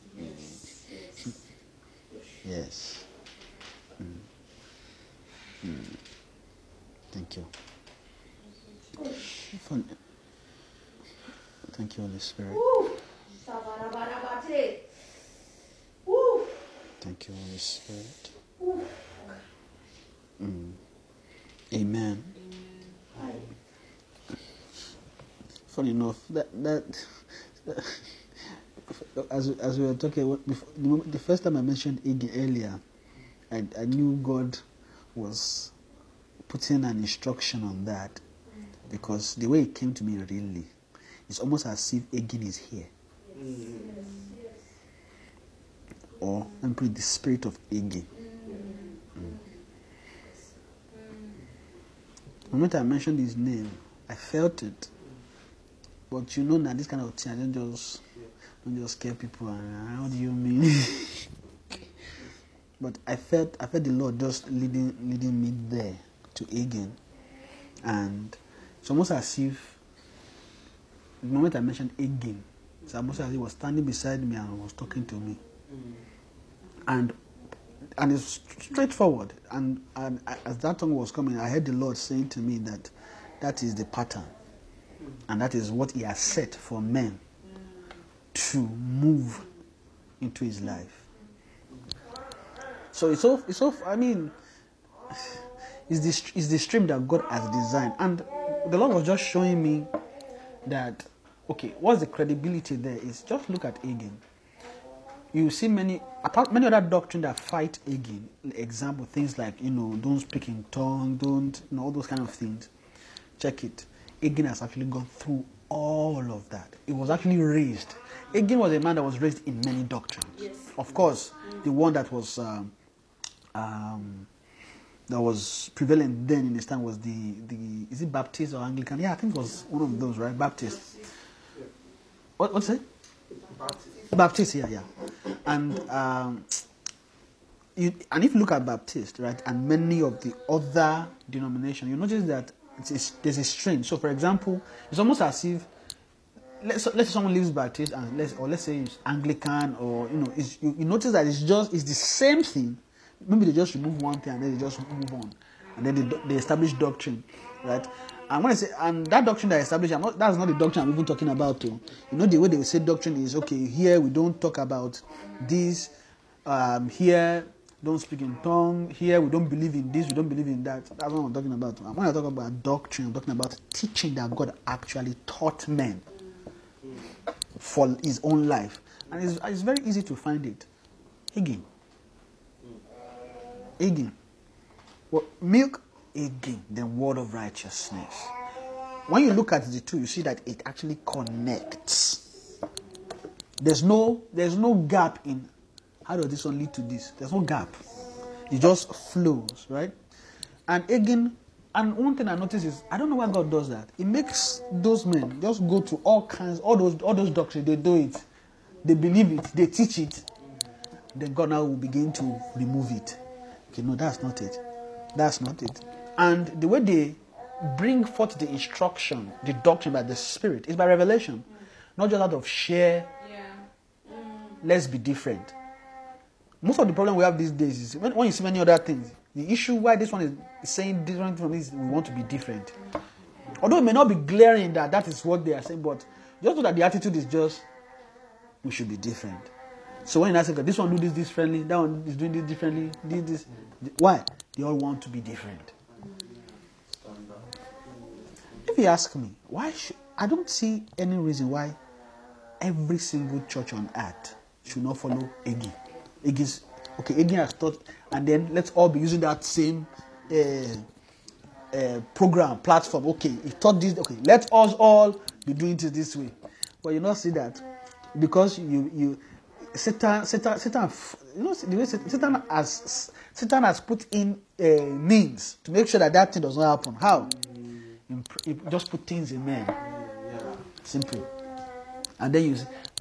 Yes. Mm. Mm. Thank you. Fun- Thank you, Holy Spirit. Woo. Sabarabarabate. Woo. Thank you, Holy Spirit. Woo. Mm. Amen. Aye. Funny enough, that that as as we were talking before, the, the first time I mentioned Ig earlier, I, I knew God was putting an instruction on that because the way it came to me really, it's almost as if Hagin is here, or let me put it, the spirit of Hagin. The moment I mentioned his name, I felt it. But you know now this kind of thing, I don't just don't just scare people. And how do you mean? *laughs* but I felt I felt the Lord just leading leading me there to Hagin, And it's almost as if the moment I mentioned Hagin, it's almost as if he was standing beside me and was talking to me. And and it's straightforward. And, and as that tongue was coming, I heard the Lord saying to me that that is the pattern. And that is what He has set for men to move into His life. So it's so, it's so, I mean, it's the, it's the stream that God has designed. And the Lord was just showing me that, okay, what's the credibility there is just look at Hagin you see many apart many other doctrine that fight again example things like you know don't speak in tongue don't you know all those kind of things check it Hagin has actually gone through all of that. It was actually raised. Hagin was a man that was raised in many doctrines. Yes. of course the one that was um, um, that was prevalent then in his time was the the is it Baptist or Anglican? Yeah I think it was one of those right? Baptist. What what's it? Baptist, Baptist, yeah, yeah. And um, you, and if you look at Baptist, right, and many of the other denominations, you notice that it's, there's a strain. So, for example, it's almost as if let's let's say someone leaves Baptist and let's or let's say it's Anglican or you know, it's, you, you notice that it's just it's the same thing. Maybe they just remove one thing and then they just move on, and then they, they establish doctrine, right? And when I say and that doctrine that established, I'm not, that's not the doctrine I'm even talking about. Too. You know the way they say doctrine is okay. Here we don't talk about this. Um, here don't speak in tongue. Here we don't believe in this. We don't believe in that. That's what I'm talking about. When I talk about doctrine, I'm talking about teaching that God actually taught men for His own life, and it's, it's very easy to find it. Again, again, well, milk again the word of righteousness. When you look at the two, you see that it actually connects. There's no there's no gap in how does this one lead to this? There's no gap. It just flows, right? And again, and one thing I notice is I don't know why God does that. It makes those men just go to all kinds, all those all those doctrines, they do it, they believe it, they teach it. Then God now will begin to remove it. Okay, no, that's not it. That's not it. And the way they bring forth the instruction, the doctrine by the Spirit, is by revelation, not just out of sheer, Yeah. Mm. let's be different. Most of the problem we have these days is when, when you see many other things, the issue why this one is saying different from this, we want to be different. Although it may not be glaring that that is what they are saying, but just know that the attitude is just, we should be different. So when you ask, this one do this differently, that one is doing this differently, this, this, why? They all want to be different. If you ask me, why should I don't see any reason why every single church on earth should not follow Hagin. Hagin's okay, Egi has taught, and then let's all be using that same uh, uh, program, platform. Okay, he taught this, okay, let us all be doing it this way. But you not see that because you you Satan Satan Satan you know the way Satan has Satan has put in uh, means to make sure that that thing does not happen. How? Just put things in men. Simple. And then you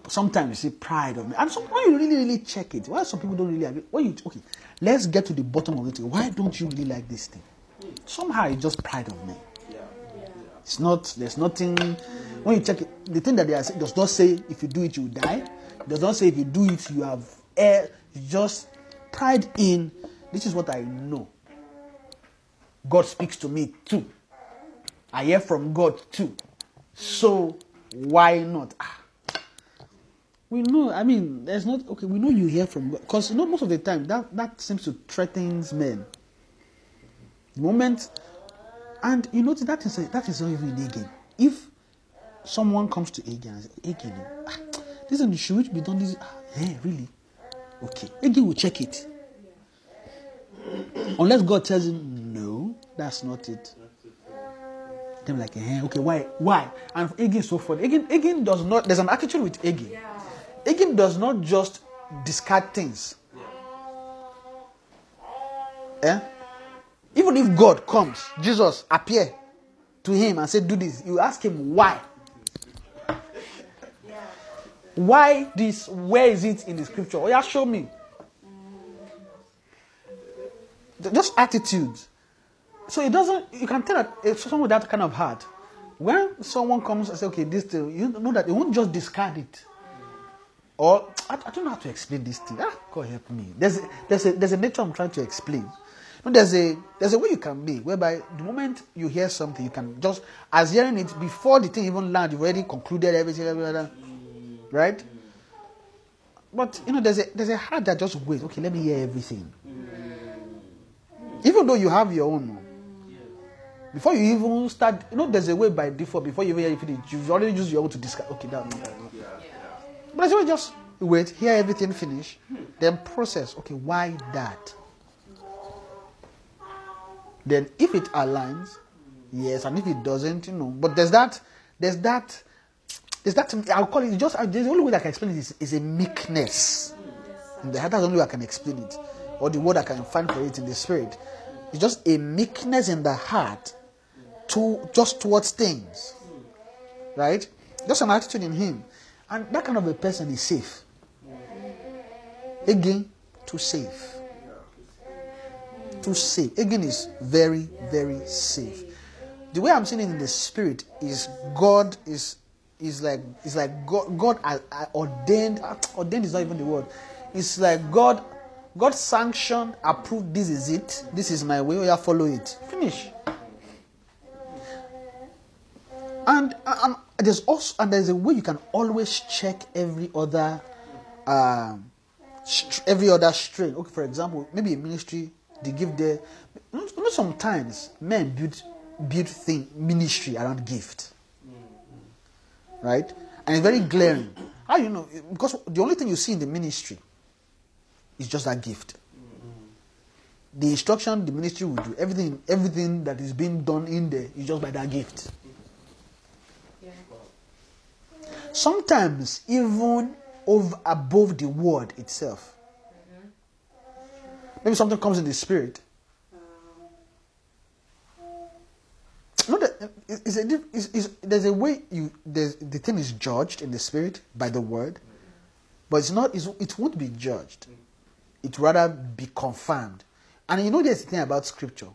sometimes you see pride of me. And so when you really, really check it, why some people don't really agree? When you okay, let's get to the bottom of it. Why don't you really like this thing? Somehow it's just pride of me. It's not. There's nothing. When you check it, the thing that they are saying does not say if you do it you die. It does not say if you do it you have air. Just pride in. This is what I know. God speaks to me too. I hear from God too. So why not? Ah. We know. I mean, there's not okay. We know you hear from God because you know most of the time that that seems to threatens men. The moment, and you notice that is that is not even again. If someone comes to Hagin and says, Hagin, ah, this one should be done this. Ah, eh, really? Okay, Hagin will check it. Unless God tells him, no, that's not it. Then like, eh, okay, why? Why? And Hagin so funny. Hagin, Hagin does not, there's an attitude with Hagin. Yeah. Hagin does not just discard things. Eh? Even if God comes, Jesus appear to him and say, Do this, you ask him why. Why this? Where is it in the scripture? Oh, yeah, show me. Just attitudes. so it doesn't. You can tell that someone with that kind of heart, when someone comes and say, "Okay, this thing," you know that they won't just discard it. Or I, I don't know how to explain this thing. Ah, God help me. There's a, there's a there's a nature I'm trying to explain. No, there's a there's a way you can be whereby the moment you hear something, you can just as hearing it before the thing even lands, you've already concluded everything, right? But you know, there's a there's a heart that just waits. Okay, let me hear everything. Even though you have your own. Before you even start, you know, there's a way by default. Before you even hear everything, you've already used your own to discuss. Okay, that. But well, just wait, hear everything finish, then process. Okay, why that? Then, if it aligns, yes, and if it doesn't, you know. But there's that, there's that, there's that. I'll call it just. The only way I can explain it is, is a meekness. Heart, that's the only way I can explain it, or the word I can find for it in the spirit. It's just a meekness in the heart to just towards things, right? Just an attitude in him, and that kind of a person is safe. Hagin, too safe. Too safe. Hagin, is very, very safe. The way I'm seeing it in the spirit is God is is like it's like God God uh, uh, ordained uh, ordained is not even the word. It's like God God sanctioned, approved. This is it. This is my way. You follow it. Finish. And, and there's also and there's a way you can always check every other um, str- every other strain. Okay, for example, maybe a ministry they give their you know sometimes men build build thing ministry around gift, right? And it's very glaring. How you know? Because the only thing you see in the ministry is just that gift. The instruction the ministry will do, everything, everything that is being done in there is just by that gift. Sometimes even over above the word itself. Mm-hmm. Maybe something comes in the spirit. Um. No, that is a is, is, there's a way you the thing is judged in the spirit by the word, but it's not. It's, it won't be judged. It rather be confirmed. And you know, there's the thing about scripture.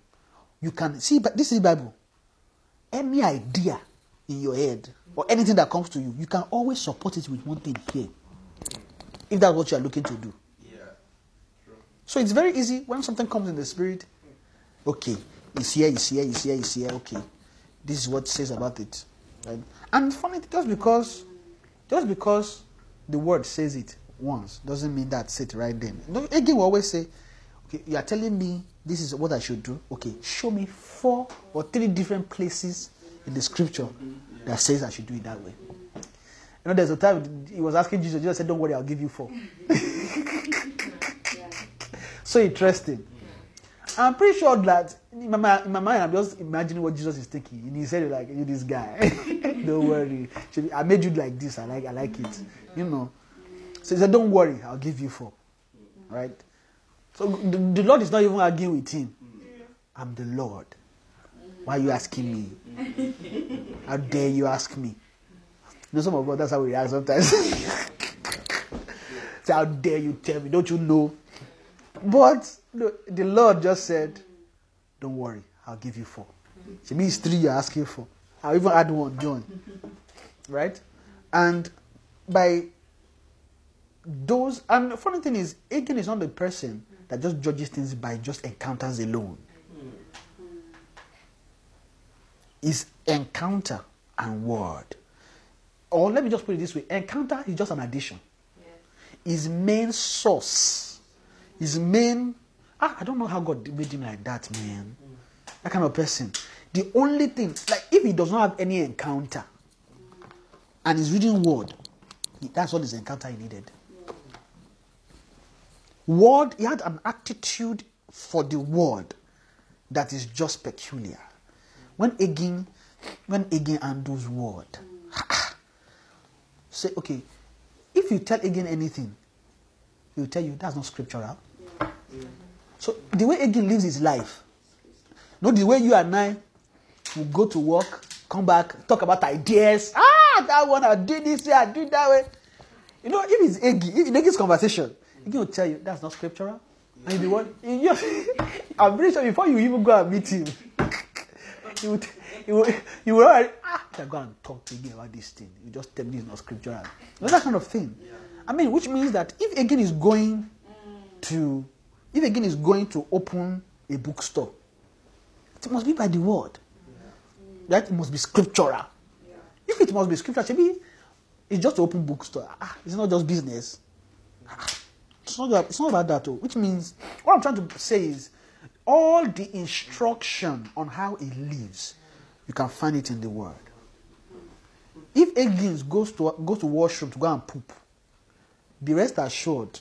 You can see, but this is Bible. Any idea in your head or anything that comes to you, you can always support it with one thing here. If that's what you are looking to do. Yeah. So it's very easy when something comes in the spirit. Okay, it's here, it's here, it's here, it's here. Okay, this is what says about it. Right? And funny, just because, just because the word says it once doesn't mean that's it right then. Hagin, we always say, okay, you are telling me this is what I should do. Okay, show me four or three different places in the scripture that says I should do it that way. You know, there's a time he was asking Jesus. Jesus said, "Don't worry, I'll give you four. *laughs* so interesting. I'm pretty sure that in my, mi- in my mind, I'm just imagining what Jesus is thinking. And he said, like, you this guy. *laughs* don't worry. I made you like this. I like I like it. You know. So he said, Don't worry, I'll give you four. Right? So the, the Lord is not even arguing with him. I'm the Lord. Why are you asking me? *laughs* How dare you ask me? You know, some of us, that's how we react sometimes. *laughs* Say, how dare you tell me? Don't you know? But the, the Lord just said, Don't worry, I'll give you four. It means three you're asking for. I'll even add one, John. Right? And by those, and the funny thing is, Hagin is not the person that just judges things by just encounters alone. Is encounter and word. Or let me just put it this way encounter is just an addition. His main source, his main. Ah, I don't know how God made him like that, man. That kind of person. The only thing, like if he does not have any encounter and he's reading word, that's all his encounter he needed. Word, he had an attitude for the word that is just peculiar. When Hagin, when Hagin handles word, say, okay, if you tell Hagin anything, he'll tell you that's not scriptural. So the way Hagin lives his life, not the way you and I will go to work, come back, talk about ideas. Ah, that one I did this way, I did that way. You know, if it's Hagin, if conversation, Hagin will tell you that's not scriptural. And? You just, *laughs* I'm pretty sure before you even go and meet him, you would, you would, you would already, ah, I go and talk to me about this thing. You just tell me it's not scriptural. You know, that kind of thing. I mean, which means that if Hagin is going to, if Hagin is going to open a bookstore, it must be by the word. That it must be scriptural. If it must be scriptural, maybe it's just to open bookstore. Ah, it's not just business. Ah, It's not, it's not about that, though. Which means, what I'm trying to say is, all the instruction on how he lives, you can find it in the Word. If Hagin's goes to goes to washroom to go and poop, be rest assured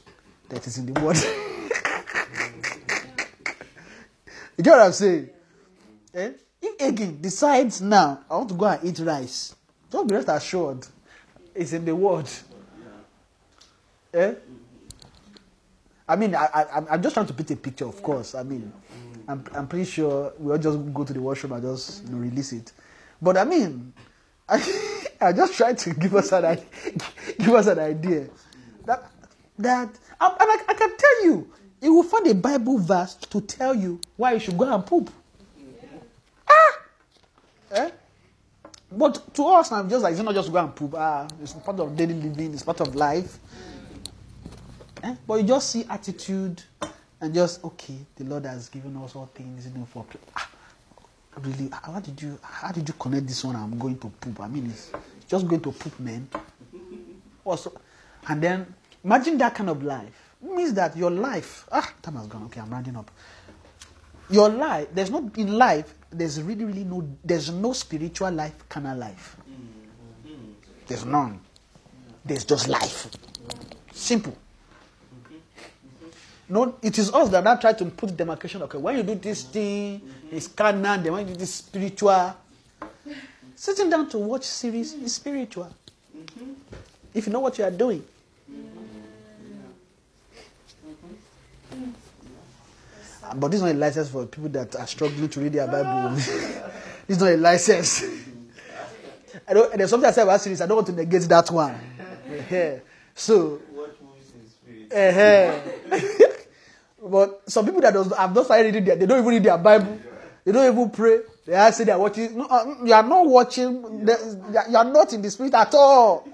that it's in the Word. *laughs* you get what I'm saying? Eh? If Hagin's decides now, I want to go and eat rice, don't be rest assured it's in the Word. Eh? I mean, I, I, I'm- just trying to paint a picture, of course. I mean, I'm, I'm pretty sure we all just go to the washroom and just you know, release it. But I mean, I, *laughs* I just try to give us an *laughs* give us an idea that that and I, I can tell you, you will find a Bible verse to tell you why you should go and poop. Ah, eh? But to us, I'm just like it's not just go and poop. Ah, it's part of daily living. It's part of life. Eh? But you just see attitude and just okay, the Lord has given us all things, you know, for ah, really. How did you how did you connect this one? I'm going to poop. I mean, it's just going to poop, man. Also, and then imagine that kind of life. It means that your life. Ah, time has gone. Okay, I'm rounding up. Your life. There's no in life. There's really, really no. There's no spiritual life, carnal life. There's none. There's just life. Simple. No, it is us that now try to put demarcation. Okay, when you do this thing, it's carnal. Then when you do this spiritual, sitting down to watch series is spiritual. Mm-hmm. If you know what you are doing. Mm-hmm. But this is not a license for people that are struggling to read their Bible. *laughs* this is not a license. Mm-hmm. I don't, there's something I said about series. I don't want to negate that one. Yeah. *laughs* Eh. So Watch movies in spirit. uh *laughs* but some people that does, have not started reading their, they don't even read their Bible. They don't even pray. They are say they are watching. No, uh, you are not watching. the- You are not in the spirit at all.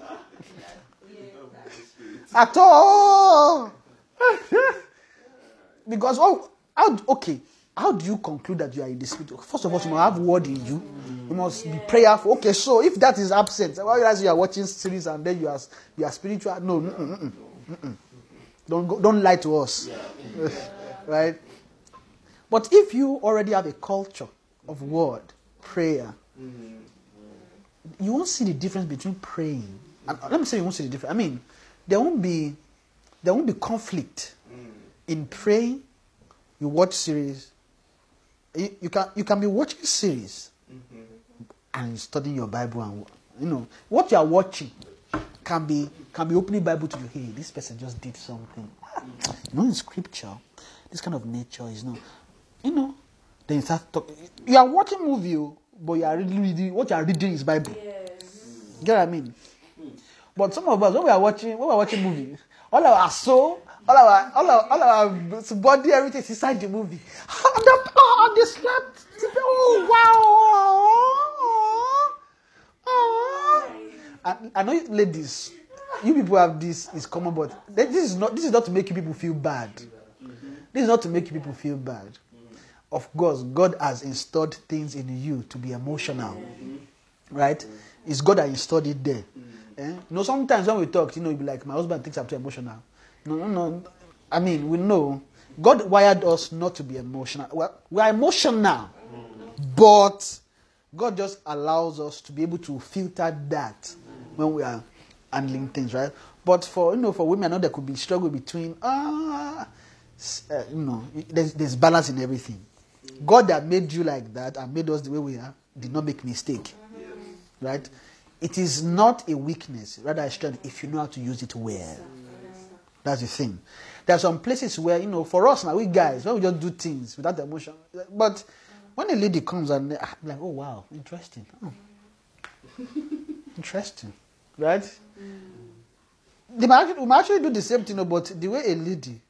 At all. *laughs* because oh, how okay? How do you conclude that you are in the spirit? First of all, you must have word in you. You must be prayerful. Okay, so if that is absent, why you you are watching series and then you are you are spiritual? No. Don't go, don't lie to us. *laughs* right? But if you already have a culture of word, prayer, you won't see the difference between praying. and let me say you won't see the difference. I mean, there won't be there won't be conflict mm. in praying. You watch series. You, you can you can be watching series mm-hmm. and studying your Bible and you know what you are watching can be can be opening Bible to you. Hey, this person just did something. Ah, you know, in scripture, this kind of nature is not. You know, then you start talking. You are watching movie, oh, but you are reading, what you are reading is Bible. Yes. Get what I mean? But some of us, when we are watching, when we are watching movie, all our soul, all our, all our, all our body, everything is inside the movie. *laughs* And the, oh, the slept. Oh wow! Oh, oh, oh, oh. I, I know, ladies, you people have this is common, but this is not. This is not to make you people feel bad. This is not to make you people feel bad. Of course, God has installed things in you to be emotional, right? It's God that installed it there. Eh? You know, sometimes when we talk, you know, you be like, my husband thinks I'm too emotional. No, no, no. I mean, we know God wired us not to be emotional. Well, we are emotional, but God just allows us to be able to filter that when we are handling things, right? But for you know, for women, I know there could be struggle between ah, uh, you know, there's, there's balance in everything. God that made you like that and made us the way we are did not make mistake, right? It is not a weakness, rather a strength if you know how to use it well. That's the thing. There are some places where, you know, for us now, we guys, when we just do things without emotion. But when a lady comes and ah, I'm like, oh wow, interesting. Oh. interesting. Right? Mm. They might we might actually do the same thing, but the way a lady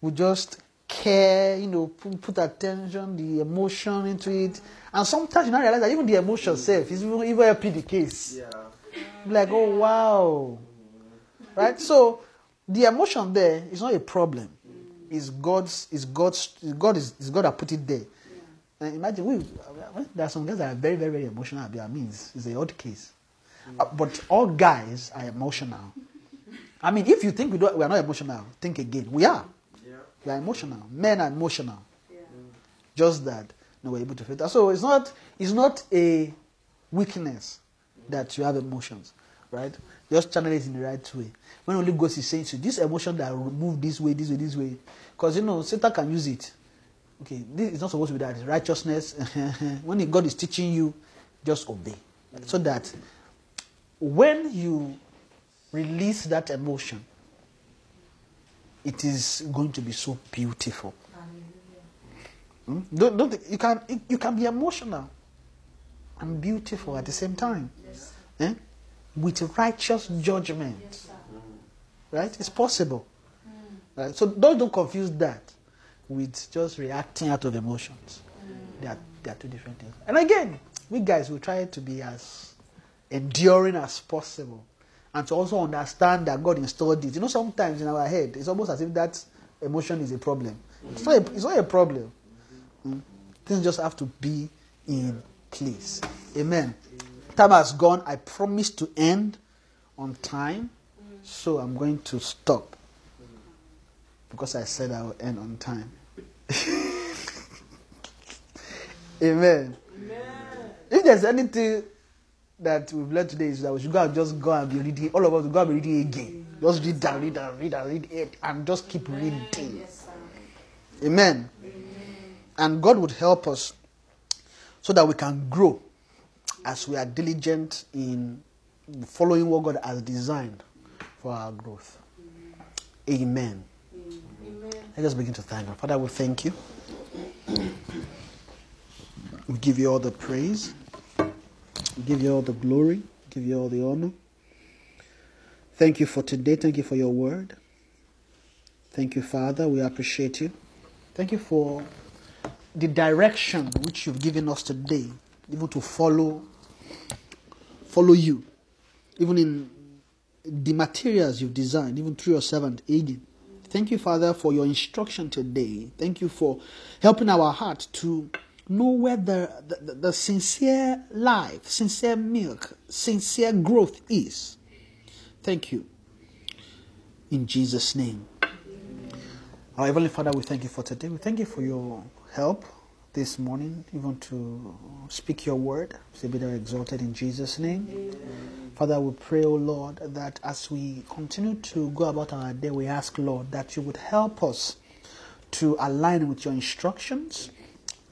would just care, you know, put, put attention, the emotion into it. And sometimes you now realize that even the emotion mm. self is even, even helping the case. Yeah. Like, oh wow. Right? So the emotion there is not a problem. Mm. It's God's it's God's God is, is God that put it there. And imagine we there are some guys that are very, very, very emotional. I mean it's, it's a odd case. Uh, but all guys are emotional. I mean, if you think we, we are not emotional, think again. We are. Yeah. We are emotional. Men are emotional. Just that no, we're able to filter. So it's not it's not a weakness that you have emotions, right? Just channel it in the right way. When Holy Ghost is saying to you, this emotion that will move this way, this way, this way, because you know Satan can use it. Okay, this is not supposed to be that. It's righteousness. *laughs* when God is teaching you, just obey, so that when you release that emotion, it is going to be so beautiful. Hmm? Don't, don't you can you can be emotional and beautiful at the same time, eh? with righteous judgment. Right? It's possible. Right? So don't don't confuse that with just reacting out of emotions. They are they are two different things. And again, we guys will try to be as enduring as possible and to also understand that God installed it. You know, sometimes in our head, it's almost as if that emotion is a problem. It's not a, it's not a problem. Mm. Things just have to be in place. Amen. Time has gone. I promised to end on time, so I'm going to stop because I said I will end on time. *laughs* Amen. If there's anything that we've learned today is that we should go and just go and be reading. All of us go and be reading again. Just read and read and read and read it and just keep reading. Amen. And God would help us so that we can grow as we are diligent in following what God has designed for our growth. Amen. Let us begin to thank God. Father, we thank you. We give you all the praise. Give you all the glory. Give you all the honor. Thank you for today. Thank you for your word. Thank you, Father. We appreciate you. Thank you for the direction which you've given us today, even to follow follow you, even in the materials you've designed, even through your servant Hagin. Thank you, Father, for your instruction today. Thank you for helping our heart to know where the, the, the sincere life, sincere milk, sincere growth is. Thank you. In Jesus' name. Our Heavenly Father, we thank you for today. We thank you for your help this morning, even to speak your word. Say, be thou exalted in Jesus' name. Father, we pray, O Lord, that as we continue to go about our day, we ask, Lord, that you would help us to align with your instructions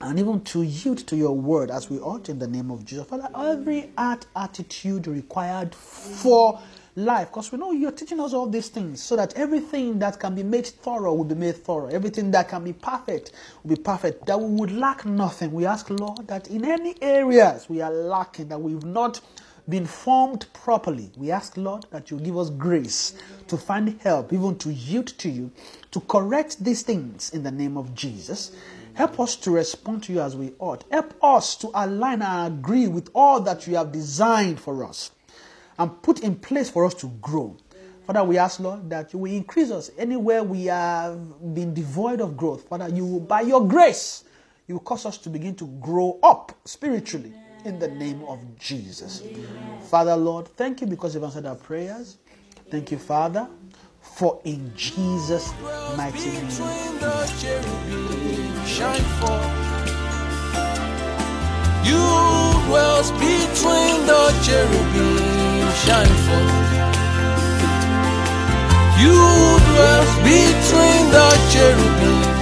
and even to yield to your word as we ought in the name of Jesus. Father, every heart attitude required for life, because we know you're teaching us all these things so that everything that can be made thorough will be made thorough. Everything that can be perfect will be perfect. That we would lack nothing. We ask, Lord, that in any areas we are lacking, that we've not been formed properly, we ask, Lord, that you give us grace to find help, even to yield to you, to correct these things in the name of Jesus. Help us to respond to you as we ought. Help us to align and agree with all that you have designed for us and put in place for us to grow. Father, we ask, Lord, that you will increase us anywhere we have been devoid of growth. Father, you will, by your grace, you will cause us to begin to grow up spiritually in the name of Jesus. Father, Lord, thank you because you've answered our prayers. Thank you, Father, for in Jesus' mighty name. Shine forth. You dwells between the cherubim shine forth. You dwells between the cherubim